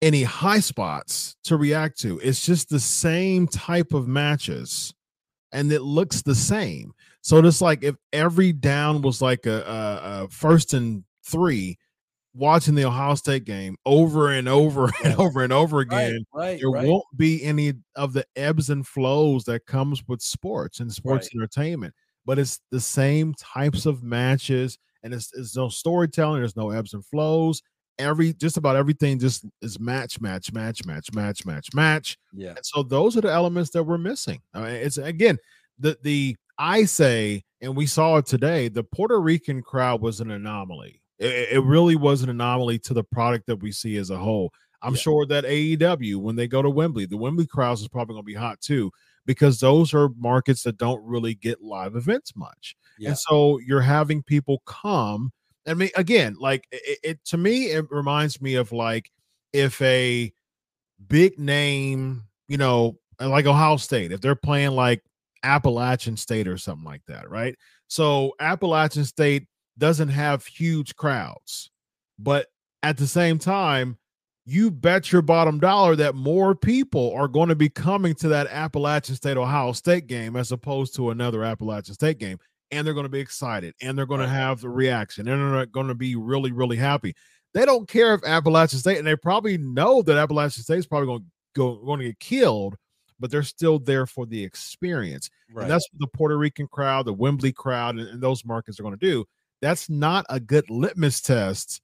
any high spots to react to. It's just the same type of matches, and it looks the same. So it's like if every down was like a, a, a first and three, watching the Ohio State game over and over and over and over again, right, there right. won't be any of the ebbs and flows that comes with sports and sports entertainment. But it's the same types of matches, and it's, it's no storytelling. There's no ebbs and flows. every just about everything just is match, match, match, match, match, match, match. Yeah. And so those are the elements that we're missing. I mean, it's again the the I say, and we saw it today. The Puerto Rican crowd was an anomaly. It, it really was an anomaly to the product that we see as a whole. I'm Yeah. sure that AEW, when they go to Wembley, the Wembley crowds is probably going to be hot too, because those are markets that don't really get live events much. Yeah. And so you're having people come. I mean, again, like it, it to me, it reminds me of like if a big name, you know, like Ohio State, if they're playing like Appalachian State or something like that, right? So Appalachian State doesn't have huge crowds, but at the same time, you bet your bottom dollar that more people are going to be coming to that Appalachian State Ohio State game as opposed to another Appalachian State game. And they're going to be excited and they're going to have the reaction and they're going to be really, really happy. They don't care if Appalachian State, and they probably know that Appalachian State is probably going to go going to get killed, but they're still there for the experience. Right. And that's what the Puerto Rican crowd, the Wembley crowd, and, and those markets are going to do. That's not a good litmus test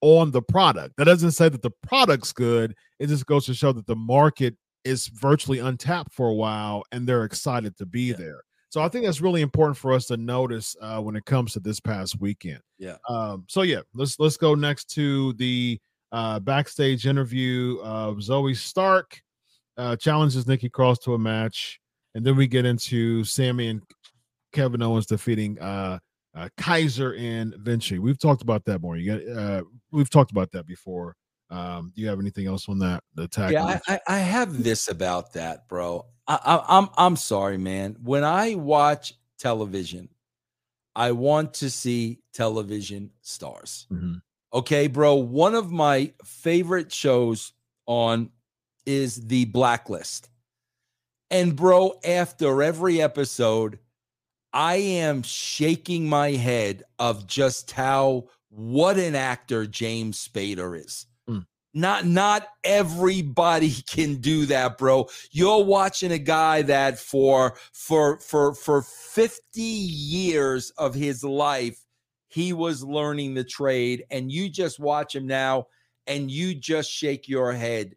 on the product. That doesn't say that the product's good. It just goes to show that the market is virtually untapped for a while and they're excited to be Yeah. there. So I think that's really important for us to notice uh, when it comes to this past weekend. Yeah. Um, so yeah, let's let's go next to the uh, backstage interview of Zoey Stark uh, challenges Nikki Cross to a match, and then we get into Sami and Kevin Owens defeating uh, uh, Kaiser and Vinci. We've talked about that more. You got uh, we've talked about that before. Um, do you have anything else on that? The tag. Yeah. I, I, I have this about that, bro. I, I, I'm I'm sorry, man. When I watch television, I want to see television stars. Mhm. Okay, bro. One of my favorite shows on is The Blacklist. And bro, after every episode, I am shaking my head of just how what an actor James Spader is. Mm. Not not everybody can do that, bro. You're watching a guy that for for for for 50 years of his life he was learning the trade and you just watch him now and you just shake your head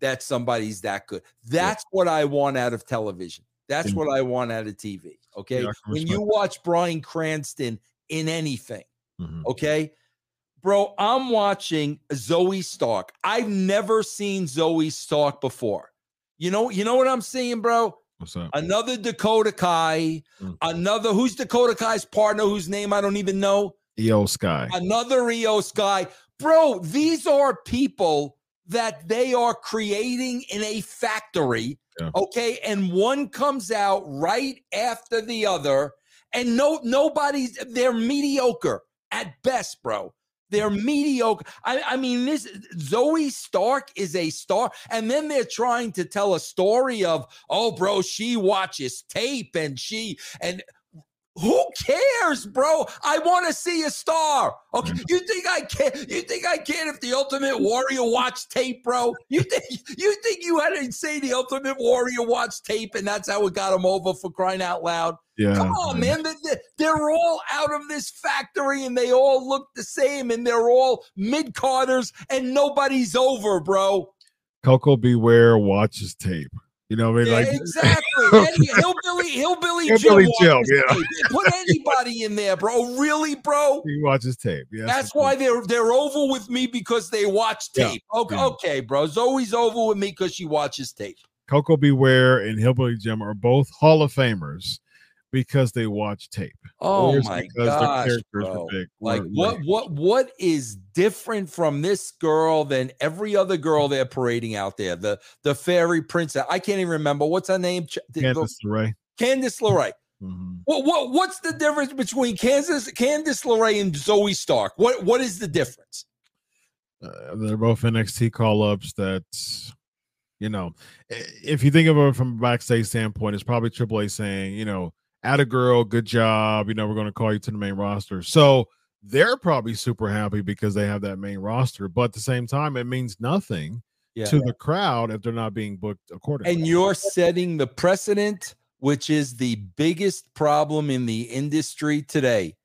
that somebody's that good. That's what I want out of television. That's Yeah. what I want out of TV. Okay. Yeah, when you watch Bryan Cranston in anything, Mhm. okay? Bro, I'm watching Zoey Stark. I've never seen Zoey Stark before. You know, you know what I'm seeing, bro? What's up? Another Dakota Kai, Mm. another who's Dakota Kai's partner, whose name I don't even know Io Sky. another Io Sky. Bro, these are people that they are creating in a factory. Yeah. Okay. And one comes out right after the other. And no, nobody's they're mediocre at best, bro. They're mediocre. I, I mean, this Zoey Stark is a star, and then they're trying to tell a story of, oh, bro, she watches tape and she and who cares, bro? I want to see a star. Okay, mm. you think I can't? You think I can't if the Ultimate Warrior watch tape, bro? You think you think you had to say the Ultimate Warrior watch tape, and that's how it got him over for crying out loud? Yeah. Come on, man. They- they- They're all out of this factory, and they all look the same, and they're all mid Carters, and nobody's over, bro. Koko B. Ware watches tape. You know what I mean? Yeah, like exactly. Any, hillbilly, hillbilly, Hillbilly Jim Jim, yeah. Put anybody in there, bro. Oh, really, bro? he watches tape. Yeah. That's why they're they're over with me because they watch Yeah, tape. Okay, yeah. okay, bro. Zoey's over with me because she watches tape. Koko B. Ware and Hillbilly Jim are both Hall of Famers because they watch tape. Oh my gosh, bro. big- Like what what what is different from this girl than every other girl they're parading out there? The the fairy princess. I can't even remember what's her name. Candice LeRae. Candice LeRae. Mhm. What what what's the difference between Kansas Candice LeRae and Zoey Stark? What what is the difference? Uh, they're both NXT call ups that, you know, if you think of it from a backstage standpoint, it's probably Triple H saying, you know, at a girl, good job. You know, we're going to call you to the main roster. So they're probably super happy because they have that main roster. But at the same time, it means nothing Yeah. to the crowd if they're not being booked accordingly. And you're setting the precedent, which is the biggest problem in the industry today.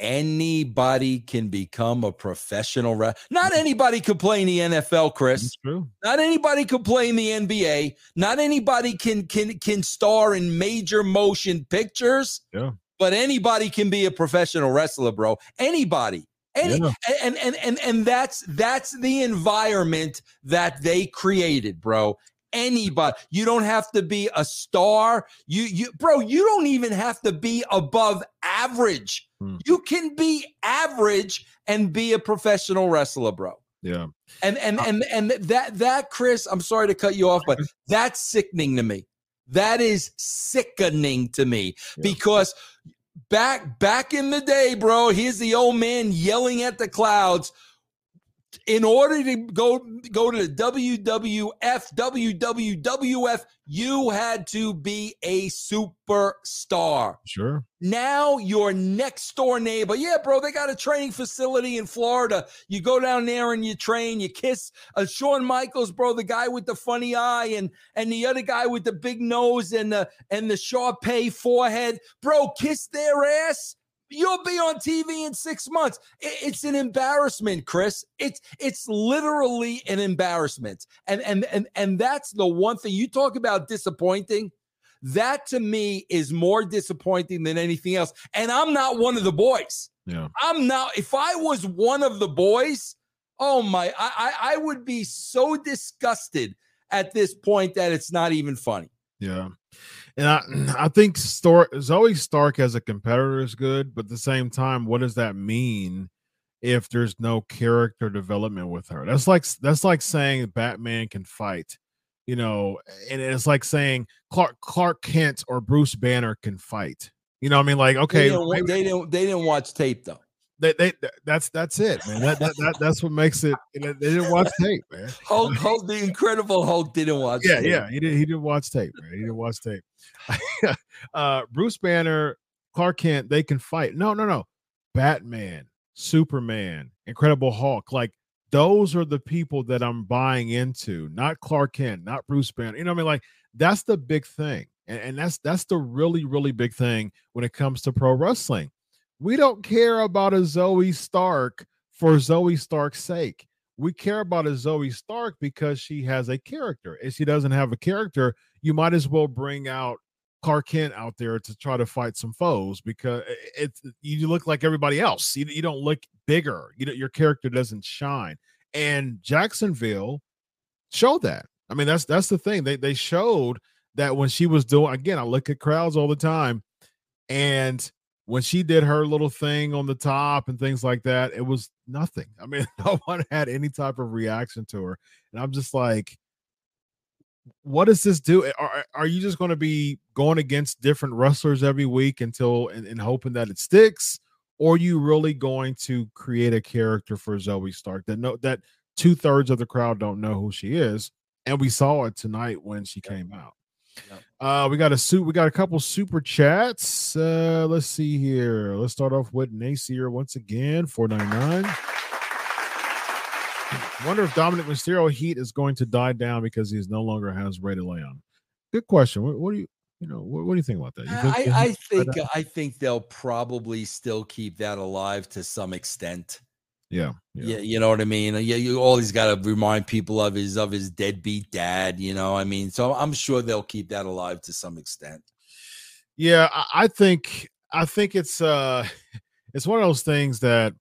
Anybody can become a professional re- not mm-hmm. anybody can play in the NFL Chris. That's true. not anybody can play in the NBA not anybody can can can star in major motion pictures. Yeah. but anybody can be a professional wrestler bro. Anybody. Any, Yeah. and, and and and that's that's the environment that they created bro anybody you don't have to be a star you you bro you don't even have to be above average Hmm. you can be average and be a professional wrestler bro Yeah. and and and and that that Chris, I'm sorry to cut you off, but that's sickening to me. That is sickening to me Yeah. because back back in the day, bro, here's the old man yelling at the clouds. In order to go go to the WWF, WWF, you had to be a superstar. Sure. Now your next door neighbor, yeah, bro, they got a training facility in Florida. You go down there and you train. You kiss uh, Shawn Michaels, bro, the guy with the funny eye, and and the other guy with the big nose and the and the Shar-Pei forehead, bro. Kiss their ass. You'll be on TV in six months. It's an embarrassment, Chris. It's it's literally an embarrassment, and and and and that's the one thing you talk about disappointing. That to me is more disappointing than anything else. And I'm not one of the boys. Yeah. I'm not. If I was one of the boys, oh my, I I, I would be so disgusted at this point that it's not even funny. Yeah. And I I think Stark Zoey Stark as a competitor is good, but at the same time, what does that mean if there's no character development with her? That's like that's like saying Batman can fight, you know, and it's like saying Clark Clark Kent or Bruce Banner can fight. You know what I mean? Like, They okay, didn't, maybe they didn't. They didn't watch tape though. They, they, that's that's it, man. That, that, that that's what makes it. They didn't watch tape, man. Hulk, Hulk, the Incredible Hulk didn't watch. yeah, tape. yeah, he didn't. He didn't watch tape, man. He didn't watch tape. uh, Bruce Banner, Clark Kent, they can fight. No, no, no. Batman, Superman, Incredible Hulk, like those are the people that I'm buying into. Not Clark Kent, not Bruce Banner. You know what I mean? Like that's the big thing, and, and that's that's the really really big thing when it comes to pro wrestling. We don't care about a Zoey Stark for Zoey Stark's sake we care about a Zoey Stark because she has a character. If she doesn't have a character, you might as well bring out Clark Kent out there to try to fight some foes because it's you look like everybody else. You, you don't look bigger. You know, your character doesn't shine. And Jacksonville showed that. I mean, that's that's the thing. They they showed that when she was doing again, I look at crowds all the time, and when she did her little thing on the top and things like that, it was nothing. I mean, no one had any type of reaction to her. And I'm just like, what does this do? Are, are you just going to be going against different wrestlers every week until and, and hoping that it sticks? Or are you really going to create a character for Zoey Stark that no that two thirds of the crowd don't know who she is? And we saw it tonight when she came out. Uh, we got a suit. We got a couple super chats. Uh, let's see here. Let's start off with Nacier once again. Four ninety nine. Wonder if Dominic Mysterio heat is going to die down because he no longer has Ray Leon. Good question. What, what do you, you know, what, what do you think about that? You I, I think? I think they'll probably still keep that alive to some extent. Yeah, Yeah, you know what I mean. Yeah, you all he's got to remind people of his of his deadbeat dad. You know, I mean, so I'm sure they'll keep that alive to some extent. Yeah, I, I think I think it's uh it's one of those things that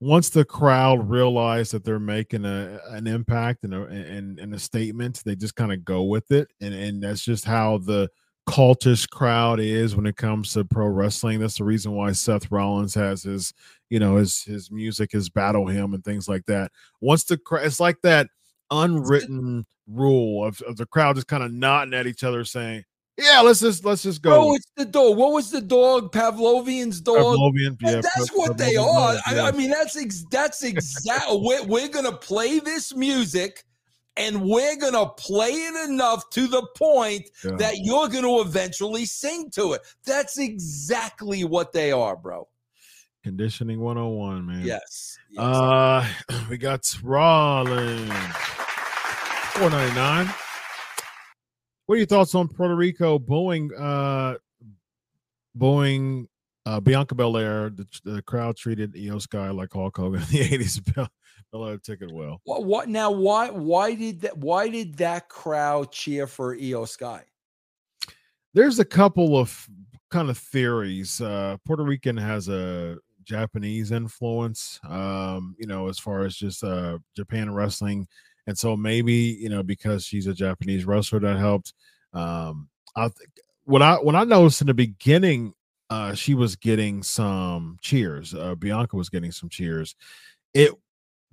once the crowd realize that they're making a an impact and a and, and a statement, they just kind of go with it. And and that's just how the cultish crowd is when it comes to pro wrestling. That's the reason why Seth Rollins has his, you know, his his music, his battle hymn and things like that. Once the it's like that unwritten rule of, of the crowd just kind of nodding at each other saying, Yeah, let's just let's just go. Oh, it's the dog. What was the dog? Pavlovian's dog. Pavlovian, yeah, that's Pav- what they Pavlovian are. dog, I, yeah. I mean, that's ex- that's exactly. we're, we're gonna play this music, and we're going to play it enough to the point yeah. that you're going to eventually sing to it. That's exactly what they are, bro. Conditioning 101, man. Yes. yes. Uh we got Rollins. 499. What are your thoughts on Puerto Rico booing uh booing uh, Bianca Belair, the, the crowd treated Io Sky like Hulk Hogan in the 80s. Hello, ticket well. What, what now? Why why did that? Why did that crowd cheer for Io Sky? There's a couple of kind of theories. Uh, Puerto Rican has a Japanese influence, um, you know, as far as just uh, Japan wrestling, and so maybe you know because she's a Japanese wrestler that helped. Um, I think I when I noticed in the beginning, uh, she was getting some cheers. Uh, Bianca was getting some cheers. It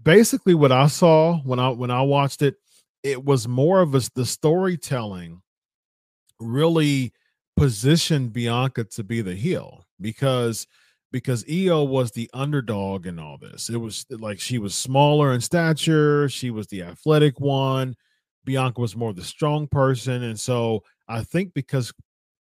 basically what I saw when I when I watched it, it was more of a, the storytelling really positioned Bianca to be the heel because because Io was the underdog in all this. It was like she was smaller in stature, she was the athletic one. Bianca was more the strong person, and so I think because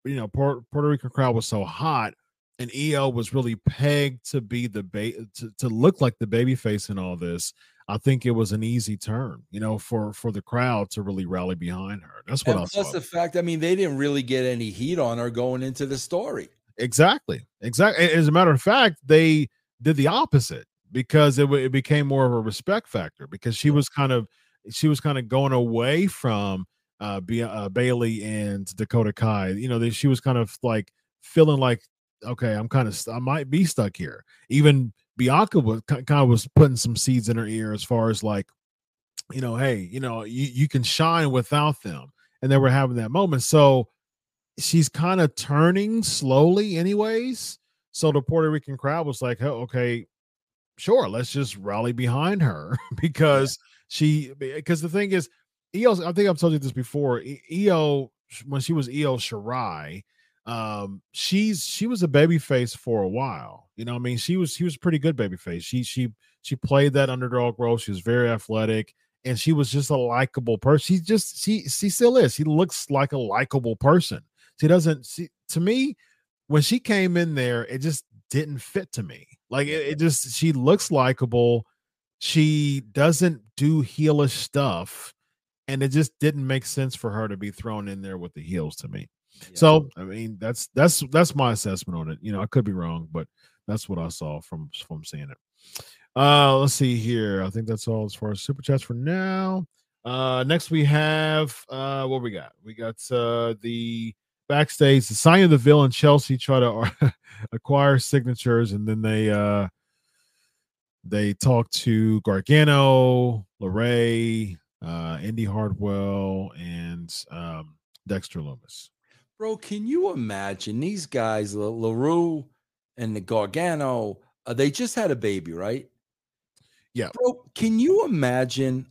you know Puerto, Puerto Rican crowd was so hot, and Io was really pegged to be the ba- to, to look like the baby face in all this. I think it was an easy turn, you know, for for the crowd to really rally behind her. That's what and I plus saw. the fact, I mean, they didn't really get any heat on her going into the story. Exactly, exactly. As a matter of fact, they did the opposite because it, it became more of a respect factor because she was kind of she was kind of going away from uh, B- uh, Bayley and Dakota Kai. You know, they, she was kind of like feeling like, okay, I'm kind of, I might be stuck here. Even Bianca was kind of was putting some seeds in her ear as far as like, you know, hey, you know, you, you can shine without them. And they were having that moment. So she's kind of turning slowly, anyways. So the Puerto Rican crowd was like, oh, okay, sure, let's just rally behind her because she, because the thing is, Io, I think I've told you this before. Io, when she was Io Shirai, um, she's she was a baby face for a while. You know, I mean, she was she was a pretty good baby face. She she she played that underdog role. She was very athletic, and she was just a likable person. She just she she still is. She looks like a likable person. She doesn't. see to me, when she came in there, it just didn't fit to me. Like it, it just she looks likable. She doesn't do heelish stuff and it just didn't make sense for her to be thrown in there with the heels to me. Yeah. So I mean that's that's that's my assessment on it. You know, I could be wrong, but that's what I saw from from seeing it. Uh let's see here. I think that's all as far as super chats for now. Uh next we have uh what we got? We got uh the backstage the sign of the villain Chelsea try to acquire signatures and then they uh they talk to Gargano, LeRae, uh, Indi Hartwell, and um, Dexter Lumis. Bro, can you imagine these guys, LeRae and the Gargano? Uh, they just had a baby, right? Yeah. Bro, can you imagine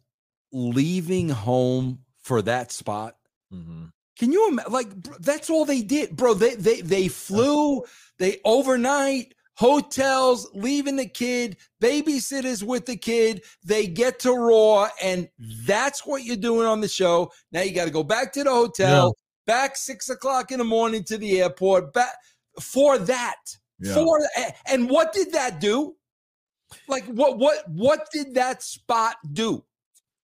leaving home for that spot? Mm-hmm. Can you imagine? Like, that's all they did, bro. They they they flew, they overnight hotels, leaving the kid, babysitters with the kid. They get to Raw, and that's what you're doing on the show. Now you got to go back to the hotel. Back six o'clock in the morning to the airport, back for that. Yeah. For and what did that do? Like what what what did that spot do?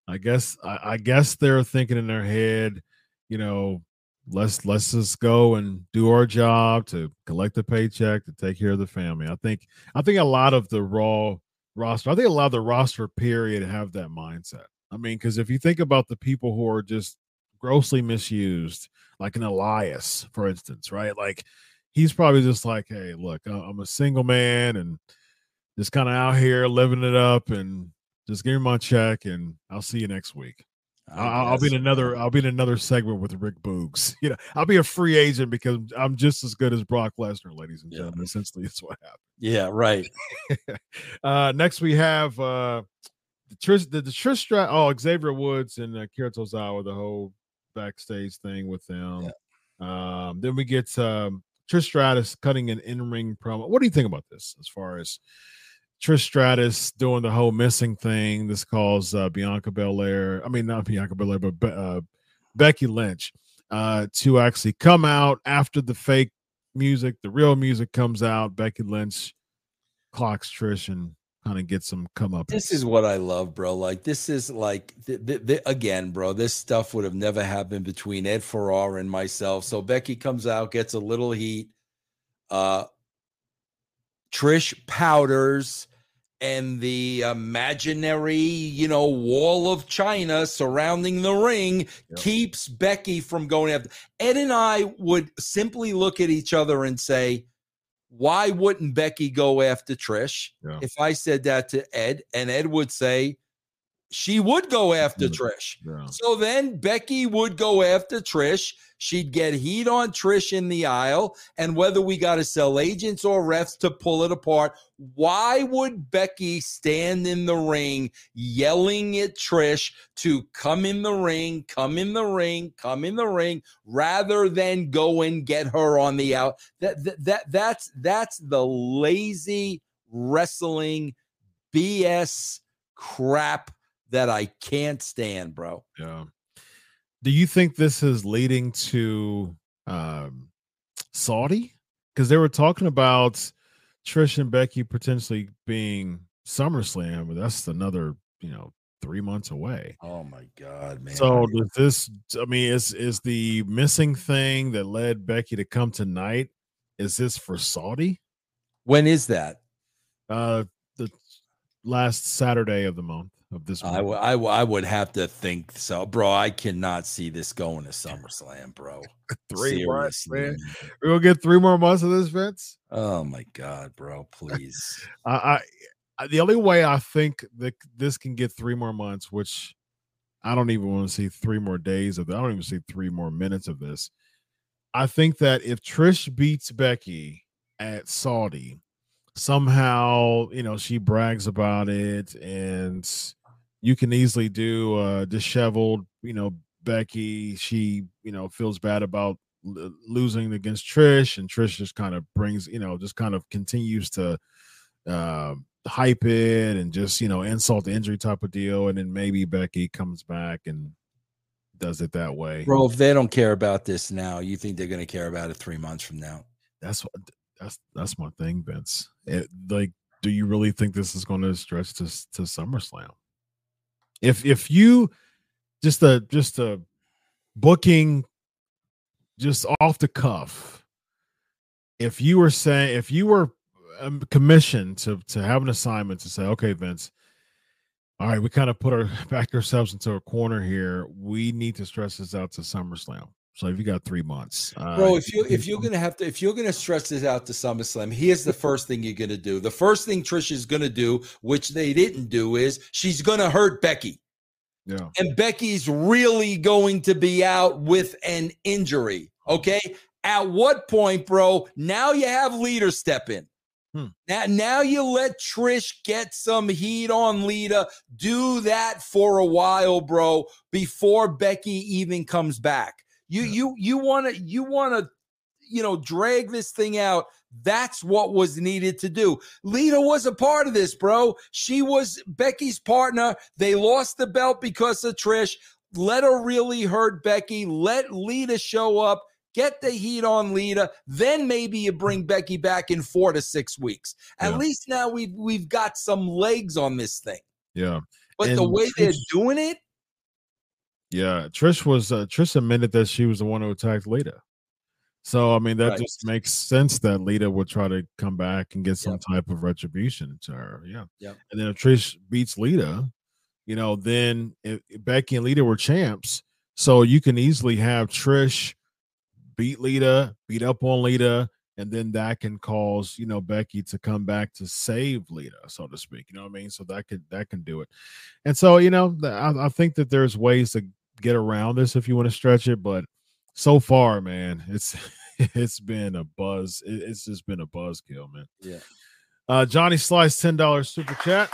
I guess I, I guess they're thinking in their head, you know, let's let's just go and do our job to collect the paycheck to take care of the family. I think I think a lot of the raw roster, I think a lot of the roster period have that mindset. I mean, because if you think about the people who are just grossly misused, like an Elias, for instance, right? Like he's probably just like, hey, look, I'm a single man and just kind of out here living it up and just give me my check and I'll see you next week. I'll, I'll, be in another. I'll be in another segment with Rick Boogs. You know, I'll be a free agent because I'm just as good as Brock Lesnar, ladies and gentlemen. Yeah. Essentially, it's what happened. Yeah, right. uh, next, we have uh, the Trish, the, the Trish Strat. Oh, Xavier Woods and uh, Kira Tozawa, the whole backstage thing with them. Yeah. Um, then we get um, Trish Stratus cutting an in-ring promo. What do you think about this? As far as Trish Stratus doing the whole missing thing. This calls uh, Bianca Belair. I mean, not Bianca Belair, but uh, Becky Lynch uh, to actually come out after the fake music, the real music comes out. Becky Lynch clocks Trish and kind of get some come up. This is what I love, bro. Like this is like th- th- th- again, bro. This stuff would have never happened between Ed Ferrara and myself. So Becky comes out, gets a little heat. Uh, Trish powders and the imaginary, you know, wall of China surrounding the ring Yep. keeps Becky from going after. Ed and I would simply look at each other and say, why wouldn't Becky go after Trish? Yeah. If I said that to Ed, and Ed would say, she would go after Mm. Trish. Yeah. So then Becky would go after Trish. She'd get heat on Trish in the aisle. And whether we got to sell agents or refs to pull it apart, why would Becky stand in the ring yelling at Trish to come in the ring, come in the ring, come in the ring, rather than go and get her on the out? That, that, that that's that's the lazy wrestling BS crap that I can't stand, bro. Yeah. Do you think this is leading to um, Saudi? Because they were talking about Trish and Becky potentially being SummerSlam, but that's another, you know, three months away. Oh my god, man. So does this? I mean, is is the missing thing that led Becky to come tonight? Is this for Saudi? when is that? Uh, the last Saturday of the month of this. I would I, w- I would have to think so, bro. I cannot see this going to SummerSlam, bro. three months, man. We're gonna get three more months of this, Vince. Oh my god, bro. Please. I, I I- the only way I think that this can get three more months, which I don't even want to see three more days of. I don't even see three more minutes of this. I think that if Trish beats Becky at Saudi, somehow you know she brags about it, and you can easily do uh disheveled, you know, Becky. She you know feels bad about l- losing against Trish, and Trish just kind of brings you know just kind of continues to uh, hype it and just you know insult the injury type of deal, and then maybe Becky comes back and does it that way. bro, if they don't care about this now, you think they're gonna care about it three months from now? That's what that's that's my thing, Vince. It, like, do you really think this is going to stretch to to SummerSlam? If if you just a just a booking just off the cuff, if you were saying if you were um, commissioned to to have an assignment to say, okay, Vince, all right, we kind of put our back ourselves into a corner here. We need to stress this out to SummerSlam. So if you got three months, uh, Bro, if you if you're gonna have to if you're gonna stretch this out to SummerSlam, here's the first thing you're gonna do. The first thing Trish is gonna do, which they didn't do, is she's gonna hurt Becky. yeah, and Becky's really going to be out with an injury. Okay. At what point, bro? Now you have Lita step in. Hmm. Now, now you let Trish get some heat on Lita. Do that for a while, bro, before Becky even comes back. You Yeah. you you want to you want to you know drag this thing out. That's what was needed to do. Lita was a part of this, bro. She was Becky's partner. They lost the belt because of Trish. Let her really hurt Becky. Let Lita show up. Get the heat on Lita. Then maybe you bring Becky back in four to six weeks. At Yeah. least now we've we've got some legs on this thing. yeah. But the And way they're doing it, Yeah, Trish was uh, Trish admitted that she was the one who attacked Lita. So I mean that Right. just makes sense that Lita would try to come back and get some Yep. type of retribution to her. Yeah. Yep. And then if Trish beats Lita, you know, then if, if Becky and Lita were champs, so you can easily have Trish beat Lita, beat up on Lita, and then that can cause you know Becky to come back to save Lita, so to speak. You know what I mean? So that could that can do it. And so you know, I, I think that there's ways to get around this if you want to stretch it, but so far, man, it's it's been a buzz. It's just been a buzzkill, man. Yeah. Uh, Johnny Slice, ten dollars super chat.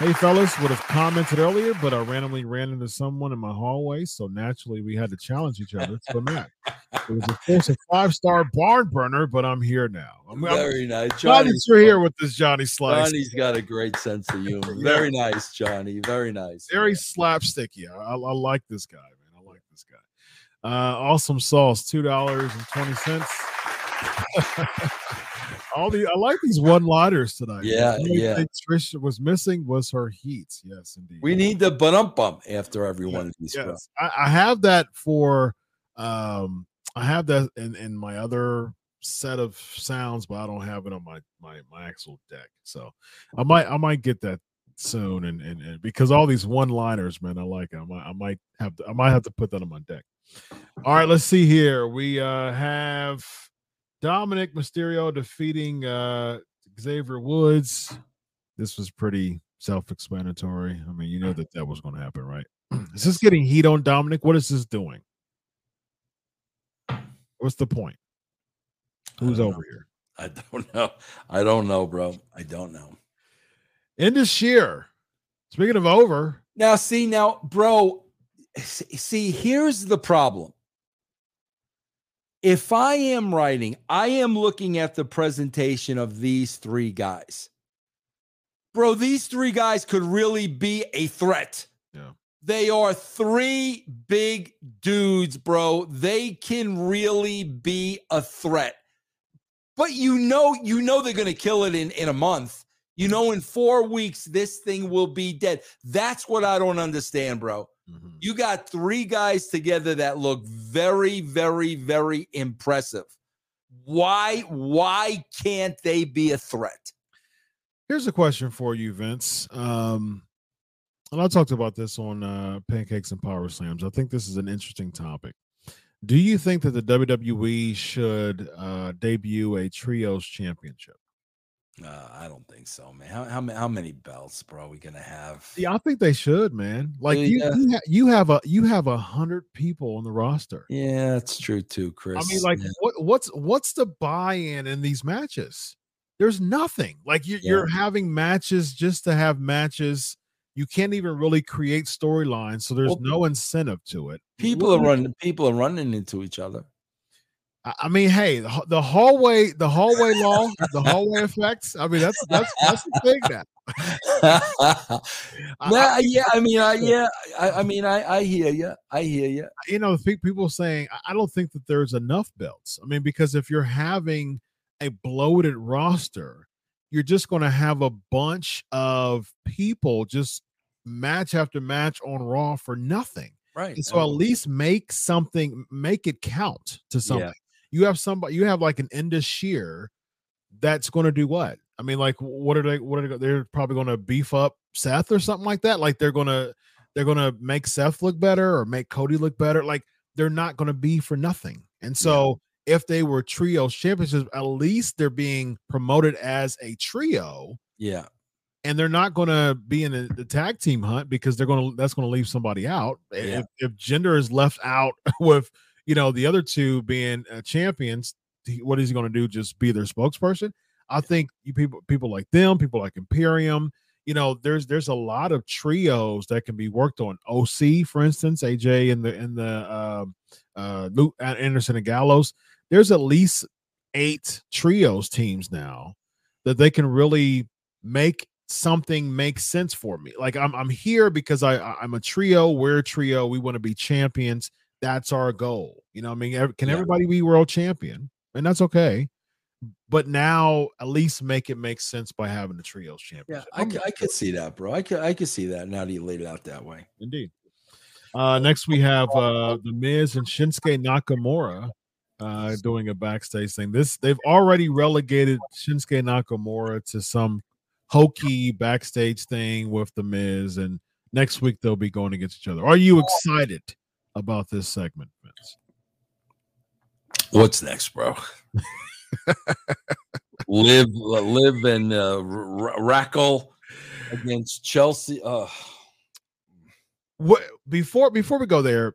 Hey fellas, would have commented earlier, but I randomly ran into someone in my hallway, so naturally we had to challenge each other to a match. It was of course a five star barn burner, but I'm here now. I'm, I'm very nice. glad that Johnny's you're here with this Johnny Slice. Johnny's got a great sense of humor. Yeah. Very nice, Johnny. Very nice. Very slapsticky. I, I, I like this guy, man. I like this guy. Uh, awesome sauce, two dollars and twenty cents. All the I like these one liners tonight. Yeah, The yeah. Trish was missing was her heat. Yes, indeed. We need the bump bump after every one of these. Yes, I, I have that for. Um, I have that in in my other set of sounds, but I don't have it on my my my actual deck. So I might I might get that soon, and and, and because all these one liners, man, I like. It. I might I might have to I might have to put that on my deck. All right, let's see here. We uh have Dominic Mysterio defeating uh Xavier Woods. This was pretty self-explanatory. I mean, you know that that was going to happen, right? Is this getting heat on Dominic? What is this doing? What's the point? Who's over know. here? I don't know. I don't know, bro. I don't know. End of sheer. Speaking of over, Now, see, now, bro, see, here's the problem. If I am writing, I am looking at the presentation of these three guys. Bro, these three guys could really be a threat. Yeah. They are three big dudes, bro. They can really be a threat. But you know, you know they're gonna kill it in, in a month. You know, in four weeks, this thing will be dead. That's what I don't understand, bro. Mhm. You got three guys together that look very, very, very impressive. Why, why can't they be a threat? here's a question for you, Vince. Um, and I talked about this on uh, Pancakes and Power Slams. I think this is an interesting topic. Do you think that the WWE should uh, debut a trios championship? Uh, I don't think so, man. How, how, how many belts, bro, are we gonna have? Yeah, I think they should, man. Like Yeah, you, you, ha- you have a you have a hundred people on the roster. Yeah, that's true too, Chris. I mean, like, Yeah. what what's what's the buy-in in these matches? There's nothing. Like you, Yeah. you're having matches just to have matches. You can't even really create storylines, so there's Well, no incentive to it. people What are running. People are running into each other. I mean, hey, the, the hallway, the hallway law, the hallway effects. I mean, that's that's that's the thing now. I- yeah. I mean, I, yeah. I, I mean, I, I hear you. I hear you. you know, pe- people saying I- I don't think that there's enough belts. I mean, because if you're having a bloated roster, you're just going to have a bunch of people just match after match on Raw for nothing. Right. And so at least make something, make it count to something. You have somebody, you have like an Indus Sher that's going to do what? I mean, like, what are they? What are they? They're probably going to beef up Seth or something like that. Like they're going to, they're going to make Seth look better or make Cody look better. Like they're not going to be for nothing. And so if they were trio championships, at least they're being promoted as a trio yeah. and they're not going to be in the, the tag team hunt because they're going to that's going to leave somebody out. Yeah. If, if Jinder is left out with you know the other two being uh, champions, what is he going to do? Just be their spokesperson? I think you people people like them, people like Imperium. You know, there's there's a lot of trios that can be worked on. OC, for instance, AJ and the in the um uh, Luke Anderson and Gallows. There's at least eight trios teams now that they can really make something make sense for me. Like I'm I'm here because I I- I'm a trio. We're a trio. We want to be champions. That's our goal. You know, I mean, can Yeah. everybody be world champion? And that's okay. But now at least make it make sense by having the trios Yeah. championship. I, c- I could see that, bro. I could, I could see that now that you laid it out that way. Indeed. Uh, next, we have uh, the Miz and Shinsuke Nakamura uh, doing a backstage thing. This they've already relegated Shinsuke Nakamura to some hokey backstage thing with the Miz, and next week they'll be going against each other. Are you excited about this segment, Vince? What's next, bro? live, live, and uh, Raquel against Chelsea. Uh, What before before we go there?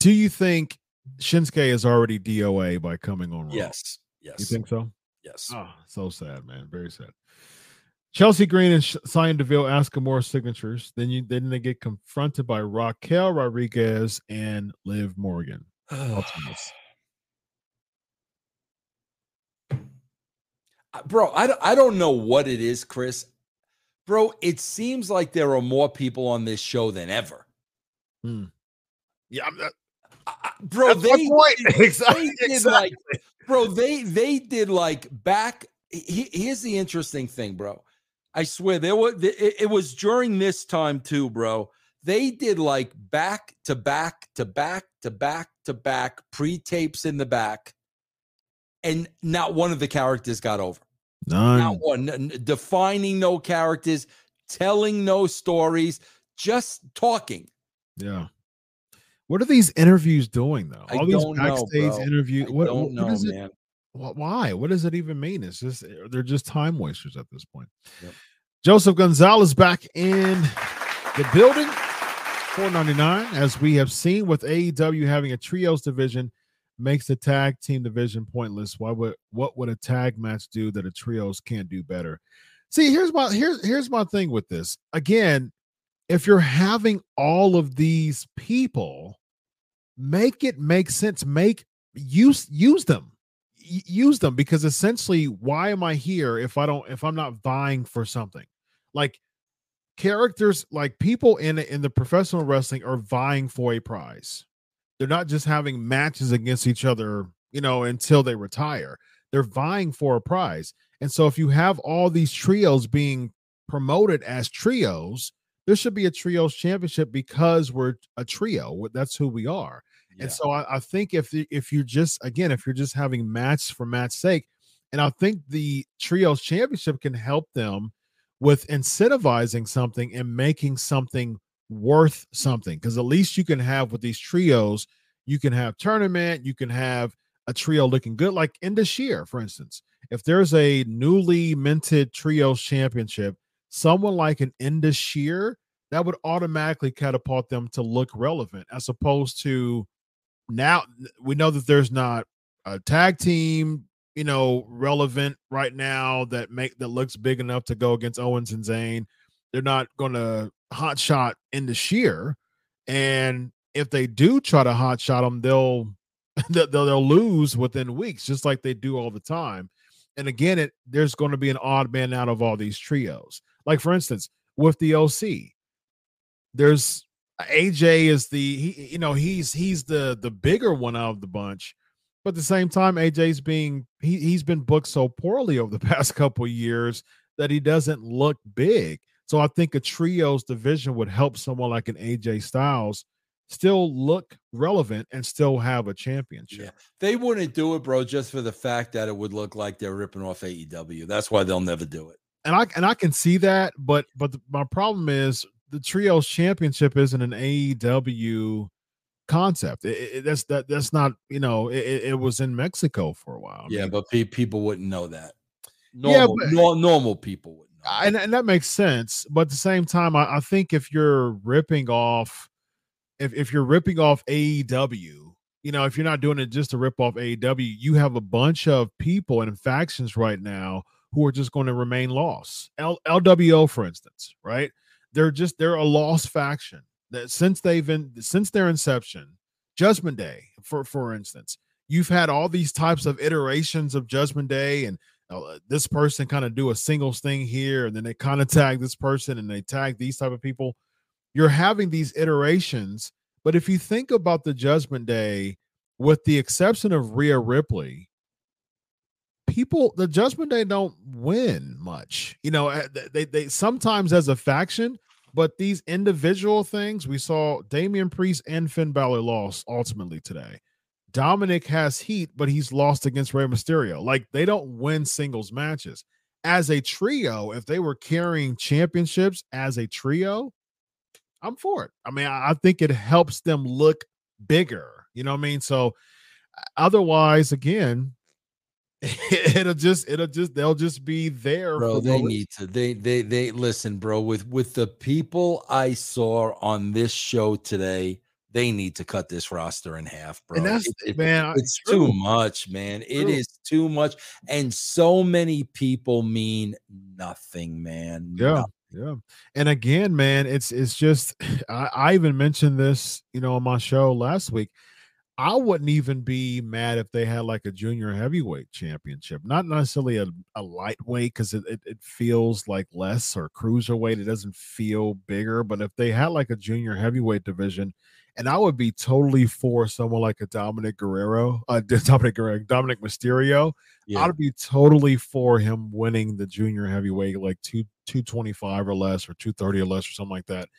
Do you think Shinsuke is already DOA by coming on? Yes, yes, you think so? yes. Oh, so sad, man. Very sad. Chelsea Green and Sonya Deville ask for more signatures. Then you then they get confronted by Raquel Rodriguez and Liv Morgan. Thoughts on this? Uh, bro I, don't- I don't know what it is chris bro it seems like there are more people on this show than ever Yeah, I'm not, I- I- bro they, point. they exactly. did exactly. like bro they they did like back he- here's the interesting thing bro i swear there was it, it was during this time too bro they did like back to back to back to back to back pre-tapes in the back and not one of the characters got over. None. Not one. Defining no characters, telling no stories, just talking. Yeah. What are these interviews doing though? I All these don't know, backstage interviews. What, what, what is it? man. Wh- Why? What does it even mean? It's just eh, they're just time wasters at this point. Yep. Joseph Gonzalez back in the building. 499, as we have seen with AEW having a trios division, makes the tag team division pointless. Why would what would a tag match do that a trios can't do better? See, here's my here's here's my thing with this. Again, if you're having all of these people, make it make sense. Make use use them. Use them because essentially, why am I here if I don't if I'm not vying for something? Like characters like people in in the professional wrestling are vying for a prize. They're not just having matches against each other, you know, until they retire. They're vying for a prize. And so if you have all these trios being promoted as trios, there should be a trios championship because we're a trio. That's who we are. Yeah. And so I, I think if the- if you just again if you're just having match for match sake, and I think the trios championship can help them with incentivizing something and making something worth something because at least you can have with these trios you can have tournament you can have a trio looking good like in this year for instance if there's a newly minted trios championship someone like an Indus Sher that would automatically catapult them to look relevant as opposed to now we know that there's not a tag team you know relevant right now that make that looks big enough to go against Owens and Zayn. They're not going to hot shot in Indus Sher, and if they do try to hot shot them, they'll they'll, they'll lose within weeks, just like they do all the time. And again, it there's going to be an odd man out of all these trios. Like for instance, with the OC, there's AJ is the he, you know he's he's the the bigger one out of the bunch, but at the same time AJ's being he he's been booked so poorly over the past couple of years that he doesn't look big. So I think a trios division would help someone like an AJ Styles still look relevant and still have a championship. Yeah. They wouldn't do it, bro, just for the fact that it would look like they're ripping off AEW. That's why they'll never do it. and I and I can see that, but but the, my problem is the trios championship isn't an AEW concept. It, it- that's that that's not you know it, it- was in Mexico for a while. I yeah, mean, but pe- people wouldn't know that. Yeah, Normal, but- nor- normal people wouldn't know. that. and, and that makes sense. But at the same time, I, I think if you're ripping off, if if you're ripping off AEW, you know, if you're not doing it just to rip off AEW, you have a bunch of people and factions right now who are just going to remain lost. L, LWO, for instance, right? They're just they're a lost faction that since they've been since their inception, Judgment Day, for for instance, you've had all these types of iterations of Judgment Day and uh, this person kind of do a singles thing here and then they kind of tag this person and they tag these type of people. You're having these iterations but if you think about the judgment day with the exception of Rhea Ripley people the judgment day don't win much you know uh, they they sometimes as a faction but these individual things we saw Damian Priest and Finn Balor lost ultimately today Dominic has heat, but he's lost against Rey Mysterio. Like they don't win singles matches. As a trio, if they were carrying championships as a trio, I'm for it. I mean, I think it helps them look bigger. You know what I mean? So otherwise, again, it'll just it'll just they'll just be there. bro they need to they they they listen bro with with the people i saw on this show today they need to cut this roster in half bro And that's It- it- man, I- it's true. too much man It True. is too much and so many people mean nothing man Yeah. Nothing. Yeah. And again, man, it's it's just I, I even mentioned this, you know, on my show last week. I wouldn't even be mad if they had like a junior heavyweight championship, not necessarily a, a lightweight because it, it, it feels like less or cruiserweight. It doesn't feel bigger. But if they had like a junior heavyweight division, and I would be totally for someone like a Dominic Guerrero, uh, Dominic Guerrero, Dominic Mysterio. yeah I'd be totally for him winning the junior heavyweight, like two two twenty five or less, or two thirty or less, or something like that.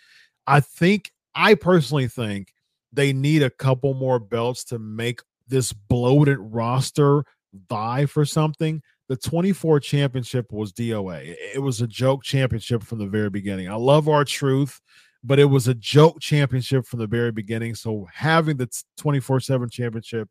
I think I personally think they need a couple more belts to make this bloated roster vie for something, the 24 championship was DOA. It was a joke championship from the very beginning. I love R-Truth, but it was a joke championship from the very beginning. So having the 24 7 championship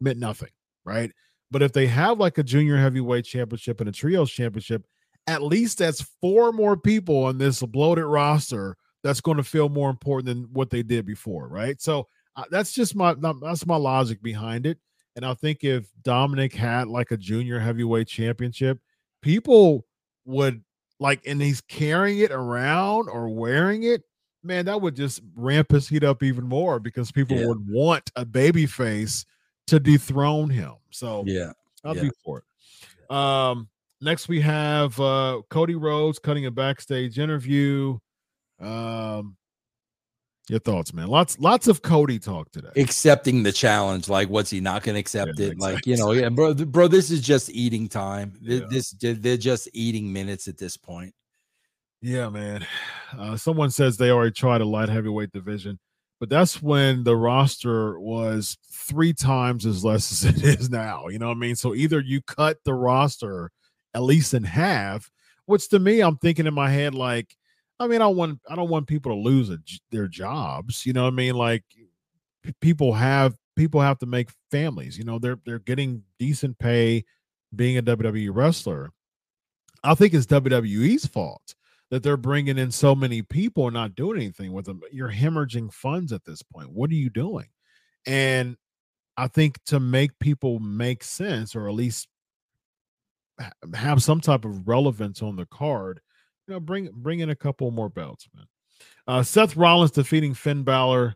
meant nothing, right? But if they have like a junior heavyweight championship and a trios championship, at least that's four more people on this bloated roster that's going to feel more important than what they did before, right? So uh, that's just my that's my logic behind it. And I think if Dominic had like a junior heavyweight championship, people would like, and he's carrying it around or wearing it. Man, that would just ramp his heat up even more because people yeah. would want a baby face to dethrone him. So yeah, I'll yeah. be for it. Um, next we have uh Cody Rhodes cutting a backstage interview. Um, your thoughts, man? Lots, lots of Cody talk today. Accepting the challenge, like what's he not going to accept yeah, it? Exactly. Like you know, yeah, bro, bro. This is just eating time. Yeah. This, they're just eating minutes at this point. Yeah, man. Uh, someone says they already tried a light heavyweight division, but that's when the roster was three times as less as it is now. You know what I mean? So either you cut the roster at least in half, which to me, I'm thinking in my head like I mean, I want I don't want people to lose a, their jobs. You know I mean? Like people have people have to make families. You know, they're they're getting decent pay being a WWE wrestler. I think it's WWE's fault that they're bringing in so many people and not doing anything with them. You're hemorrhaging funds at this point. What are you doing? And I think to make people make sense or at least have some type of relevance on the card, you know, bring bring in a couple more belts, man. Uh, Seth Rollins defeating Finn Balor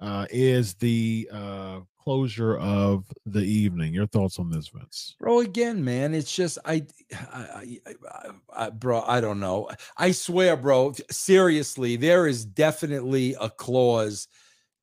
uh, is the uh, closure of the evening. Your thoughts on this, Vince? Bro, again, man, it's just I, I, I, I, bro, I don't know. I swear, bro, seriously, there is definitely a clause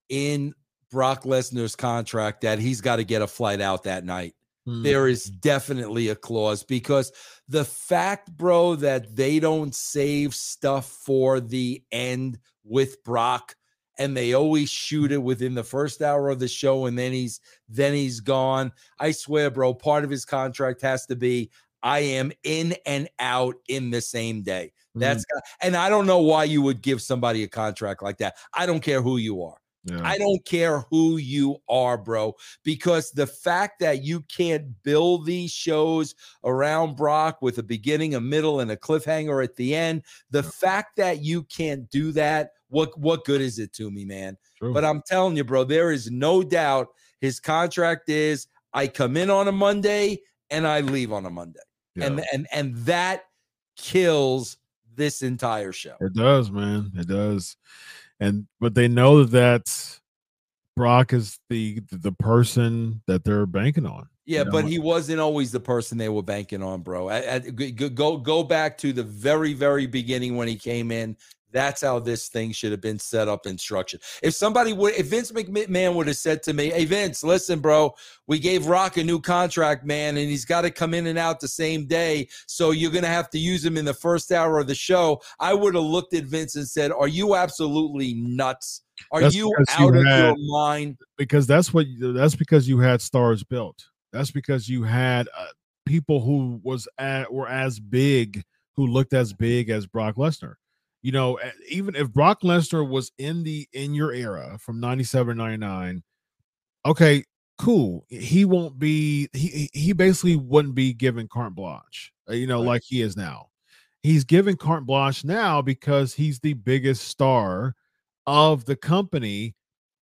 in Brock Lesnar's contract that he's got to get a flight out that night. Hmm. There is definitely a clause because the fact, bro, that they don't save stuff for the end with Brock and they always shoot it within the first hour of the show and then he's then he's gone. I swear, bro, part of his contract has to be I am in and out in the same day. That's mm. and I don't know why you would give somebody a contract like that. I don't care who you are. Yeah. I don't care who you are, bro, because the fact that you can't build these shows around Brock with a beginning, a middle, and a cliffhanger at the end, the yeah. fact that you can't do that, what what good is it to me, man? True. But I'm telling you, bro, there is no doubt his contract is I come in on a Monday and I leave on a Monday. Yeah. And and and that kills this entire show. It does, man. It does and but they know that Brock is the the person that they're banking on. Yeah, you know? but he wasn't always the person they were banking on, bro. I, I, go go back to the very very beginning when he came in. That's how this thing should have been set up and structured. If somebody would, if Vince McMahon would have said to me, "Hey Vince, listen, bro, we gave Brock a new contract, man, and he's got to come in and out the same day, so you're gonna have to use him in the first hour of the show," I would have looked at Vince and said, "Are you absolutely nuts? Are that's you out you of had, your mind?" Because that's what that's because you had stars built. That's because you had uh, people who was at were as big, who looked as big as Brock Lesnar you know, eh, even if Brock Lesnar was in the in your era from 97 99, okay, cool. He won't be he he basically wouldn't be given carte blanche, uh, you know, right. like he is now. He's given carte blanche now because he's the biggest star of the company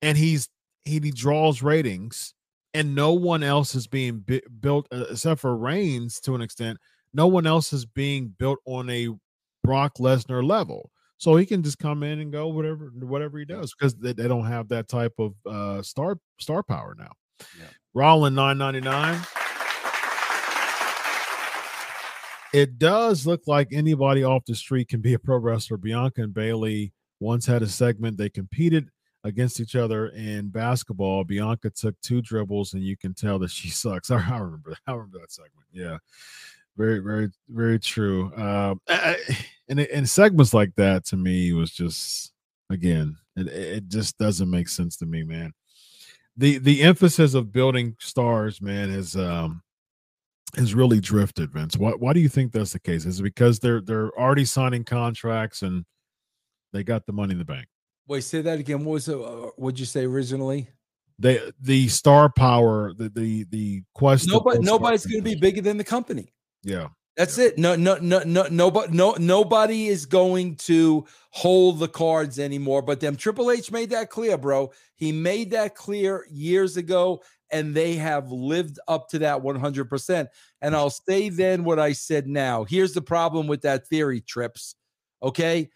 and he's he, he draws ratings and no one else is being bi- built uh, except for Reigns to an extent. No one else is being built on a Brock Lesnar level. So he can just come in and go whatever whatever he does because they, they don't have that type of uh star star power now. Yeah. Rollin 999. It does look like anybody off the street can be a pro wrestler. Bianca and Bayley once had a segment they competed against each other in basketball. Bianca took two dribbles, and you can tell that she sucks. I remember. I remember that segment. Yeah, very, very, very true. Um, I, and and segments like that to me was just again, it, it just doesn't make sense to me, man. The the emphasis of building stars, man, has um has really drifted, Vince. Why why do you think that's the case? Is it because they're they're already signing contracts and they got the money in the bank? Wait, say that again. What was it? Uh, what'd you say originally? the the star power, the the the quest. Nobody, nobody's going to be bigger than the company. Yeah, That's it. No, no, no, no, nobody, no, nobody is going to hold the cards anymore. But them Triple H made that clear, bro. He made that clear years ago, and they have lived up to that 100%. And I'll say then what I said now. Here's the problem with that theory, Trips. Okay.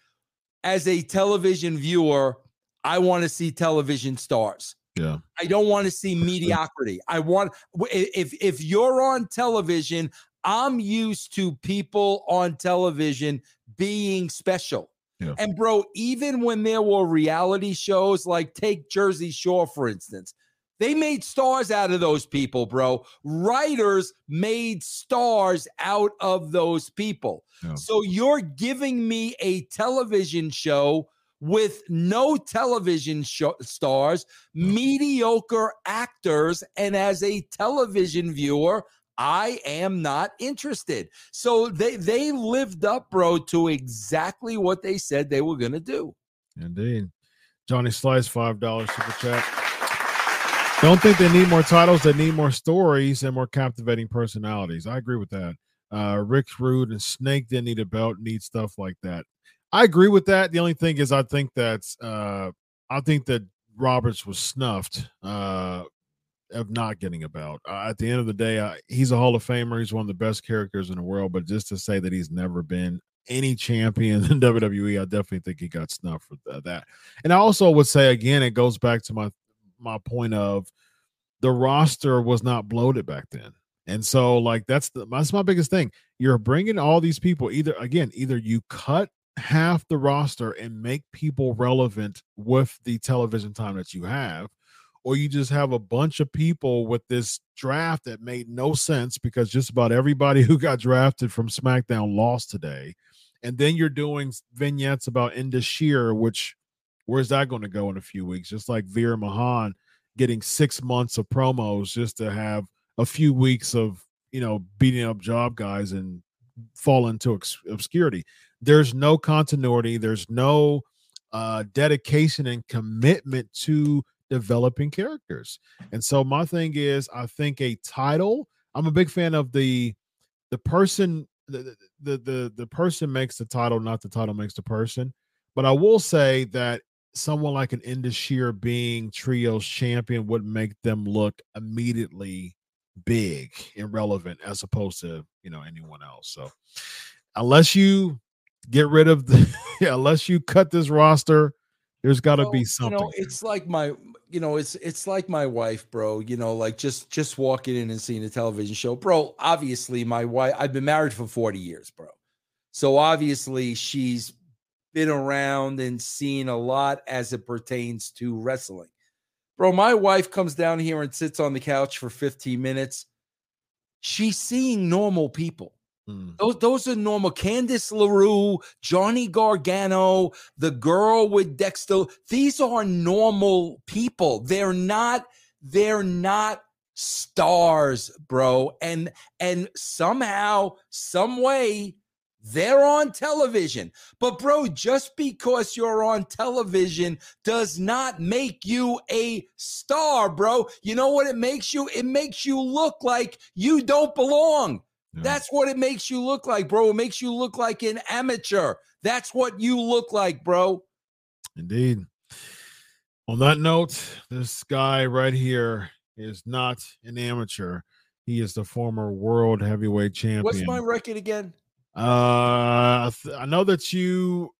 As a television viewer, I want to see television stars. yeah, I don't want to see mediocrity. I want if if you're on television, I'm used to people on television being special. Yeah. And bro, even when there were reality shows like take Jersey Shore for instance, they made stars out of those people, bro. Writers made stars out of those people. Yeah. So you're giving me a television show with no television show stars, mediocre actors, and as a television viewer, I am not interested. So they they lived up, bro, to exactly what they said they were gonna do. indeed. Johnny Slice, five dollars super chat. Don't think they need more titles. They need more stories and more captivating personalities. I agree with that. Uh, Rick Rude and Snake didn't need a belt. Need stuff like that. I agree with that. The only thing is, I think that's uh, I think that Roberts was snuffed uh, of not getting a belt. Uh, at the end of the day, uh, he's a Hall of Famer. He's one of the best characters in the world. But just to say that he's never been any champion in WWE, I definitely think he got snuffed for th- that. And I also would say again, it goes back to my my point of the roster was not bloated back then. And so, like, that's the that's my biggest thing. You're bringing all these people. Either again, either you cut half the roster and make people relevant with the television time that you have, or you just have a bunch of people with this draft that made no sense because just about everybody who got drafted from SmackDown lost today. And then you're doing vignettes about Indus Sher, which where's that going to go in a few weeks? Just like Veer Mahaan getting six months of promos just to have a few weeks of you know beating up job guys and fall into obs- obscurity. There's no continuity. There's no uh, dedication and commitment to developing characters. And so my thing is, I think a title. I'm a big fan of the the person. The, the the the person makes the title, not the title makes the person. But I will say that someone like an Indus Sher being trios champion would make them look immediately big and relevant as opposed to you know anyone else. So unless you get rid of the unless you cut this roster, there's got to Well, be something. You know, it's like my, you know, it's it's like my wife, bro. You know, like just just walking in and seeing a television show, bro. Obviously, my wife. I've been married for forty years, bro. So obviously, she's been around and seen a lot as it pertains to wrestling, bro. My wife comes down here and sits on the couch for fifteen minutes. She's seeing normal people. Mm, Those, those are normal. Candice LeRae, Johnny Gargano, the girl with Dexter. These are normal people. They're not, they're not stars, bro. And and somehow, some way, they're on television. But bro, just because you're on television does not make you a star, bro. You know what it makes you? It makes you look like you don't belong. Yeah. That's what it makes you look like, bro. It makes you look like an amateur. That's what you look like, bro. Indeed. On that note, this guy right here is not an amateur. He is the former world heavyweight champion. What's my record again? Uh, I th- I know that you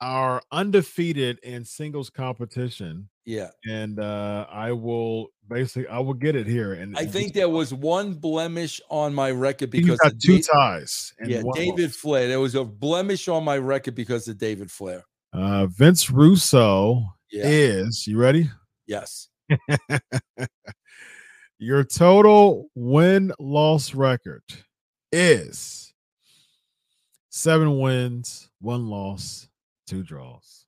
are undefeated in singles competition, Yeah. and uh, I will basically I will get it here. And I think there was one blemish on my record you because got two Da- ties. and yeah, David loss. Flair. There was a blemish on my record because of David Flair. Uh, Vince Russo Yeah. is you ready? Yes. Your total win loss record is seven wins, one loss, two draws.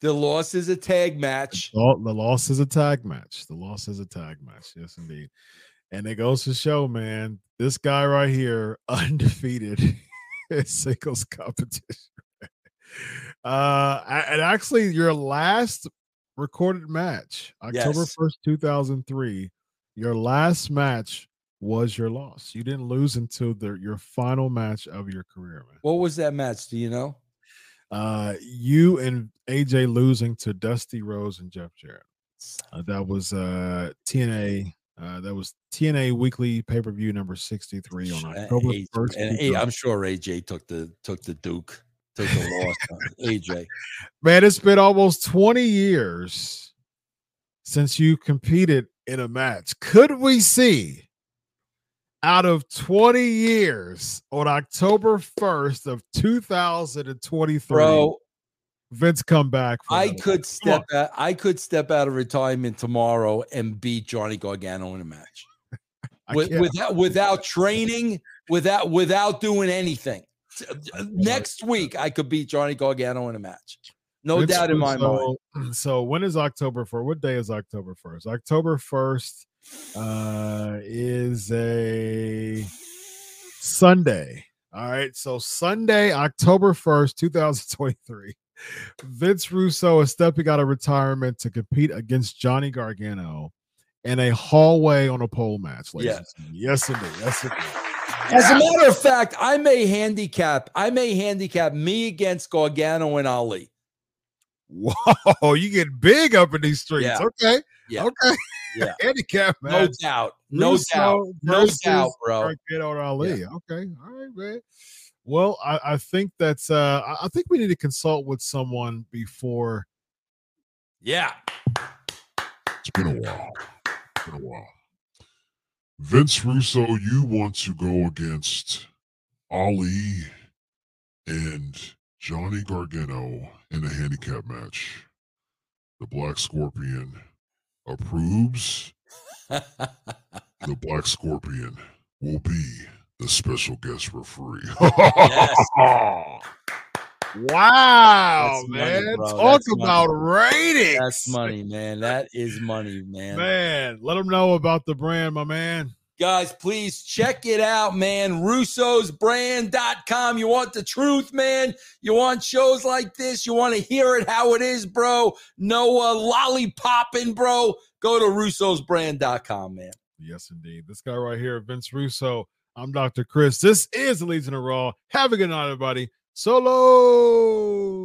The loss is a tag match. The loss is a tag match. The loss is a tag match. Yes, indeed. And it goes to show, man, this guy right here, undefeated in singles competition. Uh, and actually, your last recorded match, October Yes. 1st, 2003, your last match was your loss. You didn't lose until the, your final match of your career, man. What was that match? Do you know? Uh, you and AJ losing to Dusty Rhodes and Jeff Jarrett. Uh, that was uh TNA. Uh, that was TNA Weekly Pay Per View number sixty three on October first. and A- I'm sure AJ took the took the Duke, took the loss. AJ. Man, it's been almost twenty years since you competed in a match. Could we see out of twenty years on October first of two thousand and twenty three, Bro, Vince come back? I could step out, I could step out of retirement tomorrow and beat Johnny Gargano in a match. With, without without training, without without doing anything. Next week I could beat Johnny Gargano in a match. No Vince doubt in my mind. So when is October for? What day is October first? October first uh, is a Sunday. All right. So Sunday, October first, two thousand twenty-three. Vince Russo is stepping out of retirement to compete against Johnny Gargano in a hallway on a pole match. ladies gentlemen. Yes, indeed. Yes, indeed. As a matter of fact, I may handicap, I may handicap me against Gargano and Ali. Whoa, you get big up in these streets. Yeah. Okay. Yeah. Okay. Yeah. Handicap match. No doubt. No Russo doubt. No versus doubt, bro. Gargano and Ali. Okay. All right, man. Well, I, I think that's uh I, I think we need to consult with someone before Yeah. It's been a while. It's been a while. Vince Russo, you want to go against Ali and Johnny Gargano in a handicap match. The Black Scorpion approves. The Black Scorpion will be the special guest referee. Wow, That's man. bro. Talk That's money. about ratings. That's money, man. That is money, man. Man, let them know about the brand, my man. Guys, please check it out, man. Russo'sBrand.com. You want the truth, man? You want shows like this? You want to hear it how it is, bro? No lollipopping, bro. Go to Russo'sBrand.com, man. Yes, indeed. This guy right here, Vince Russo. I'm Dr. Chris. This is the Legion of Raw. Have a good night, everybody. Solo.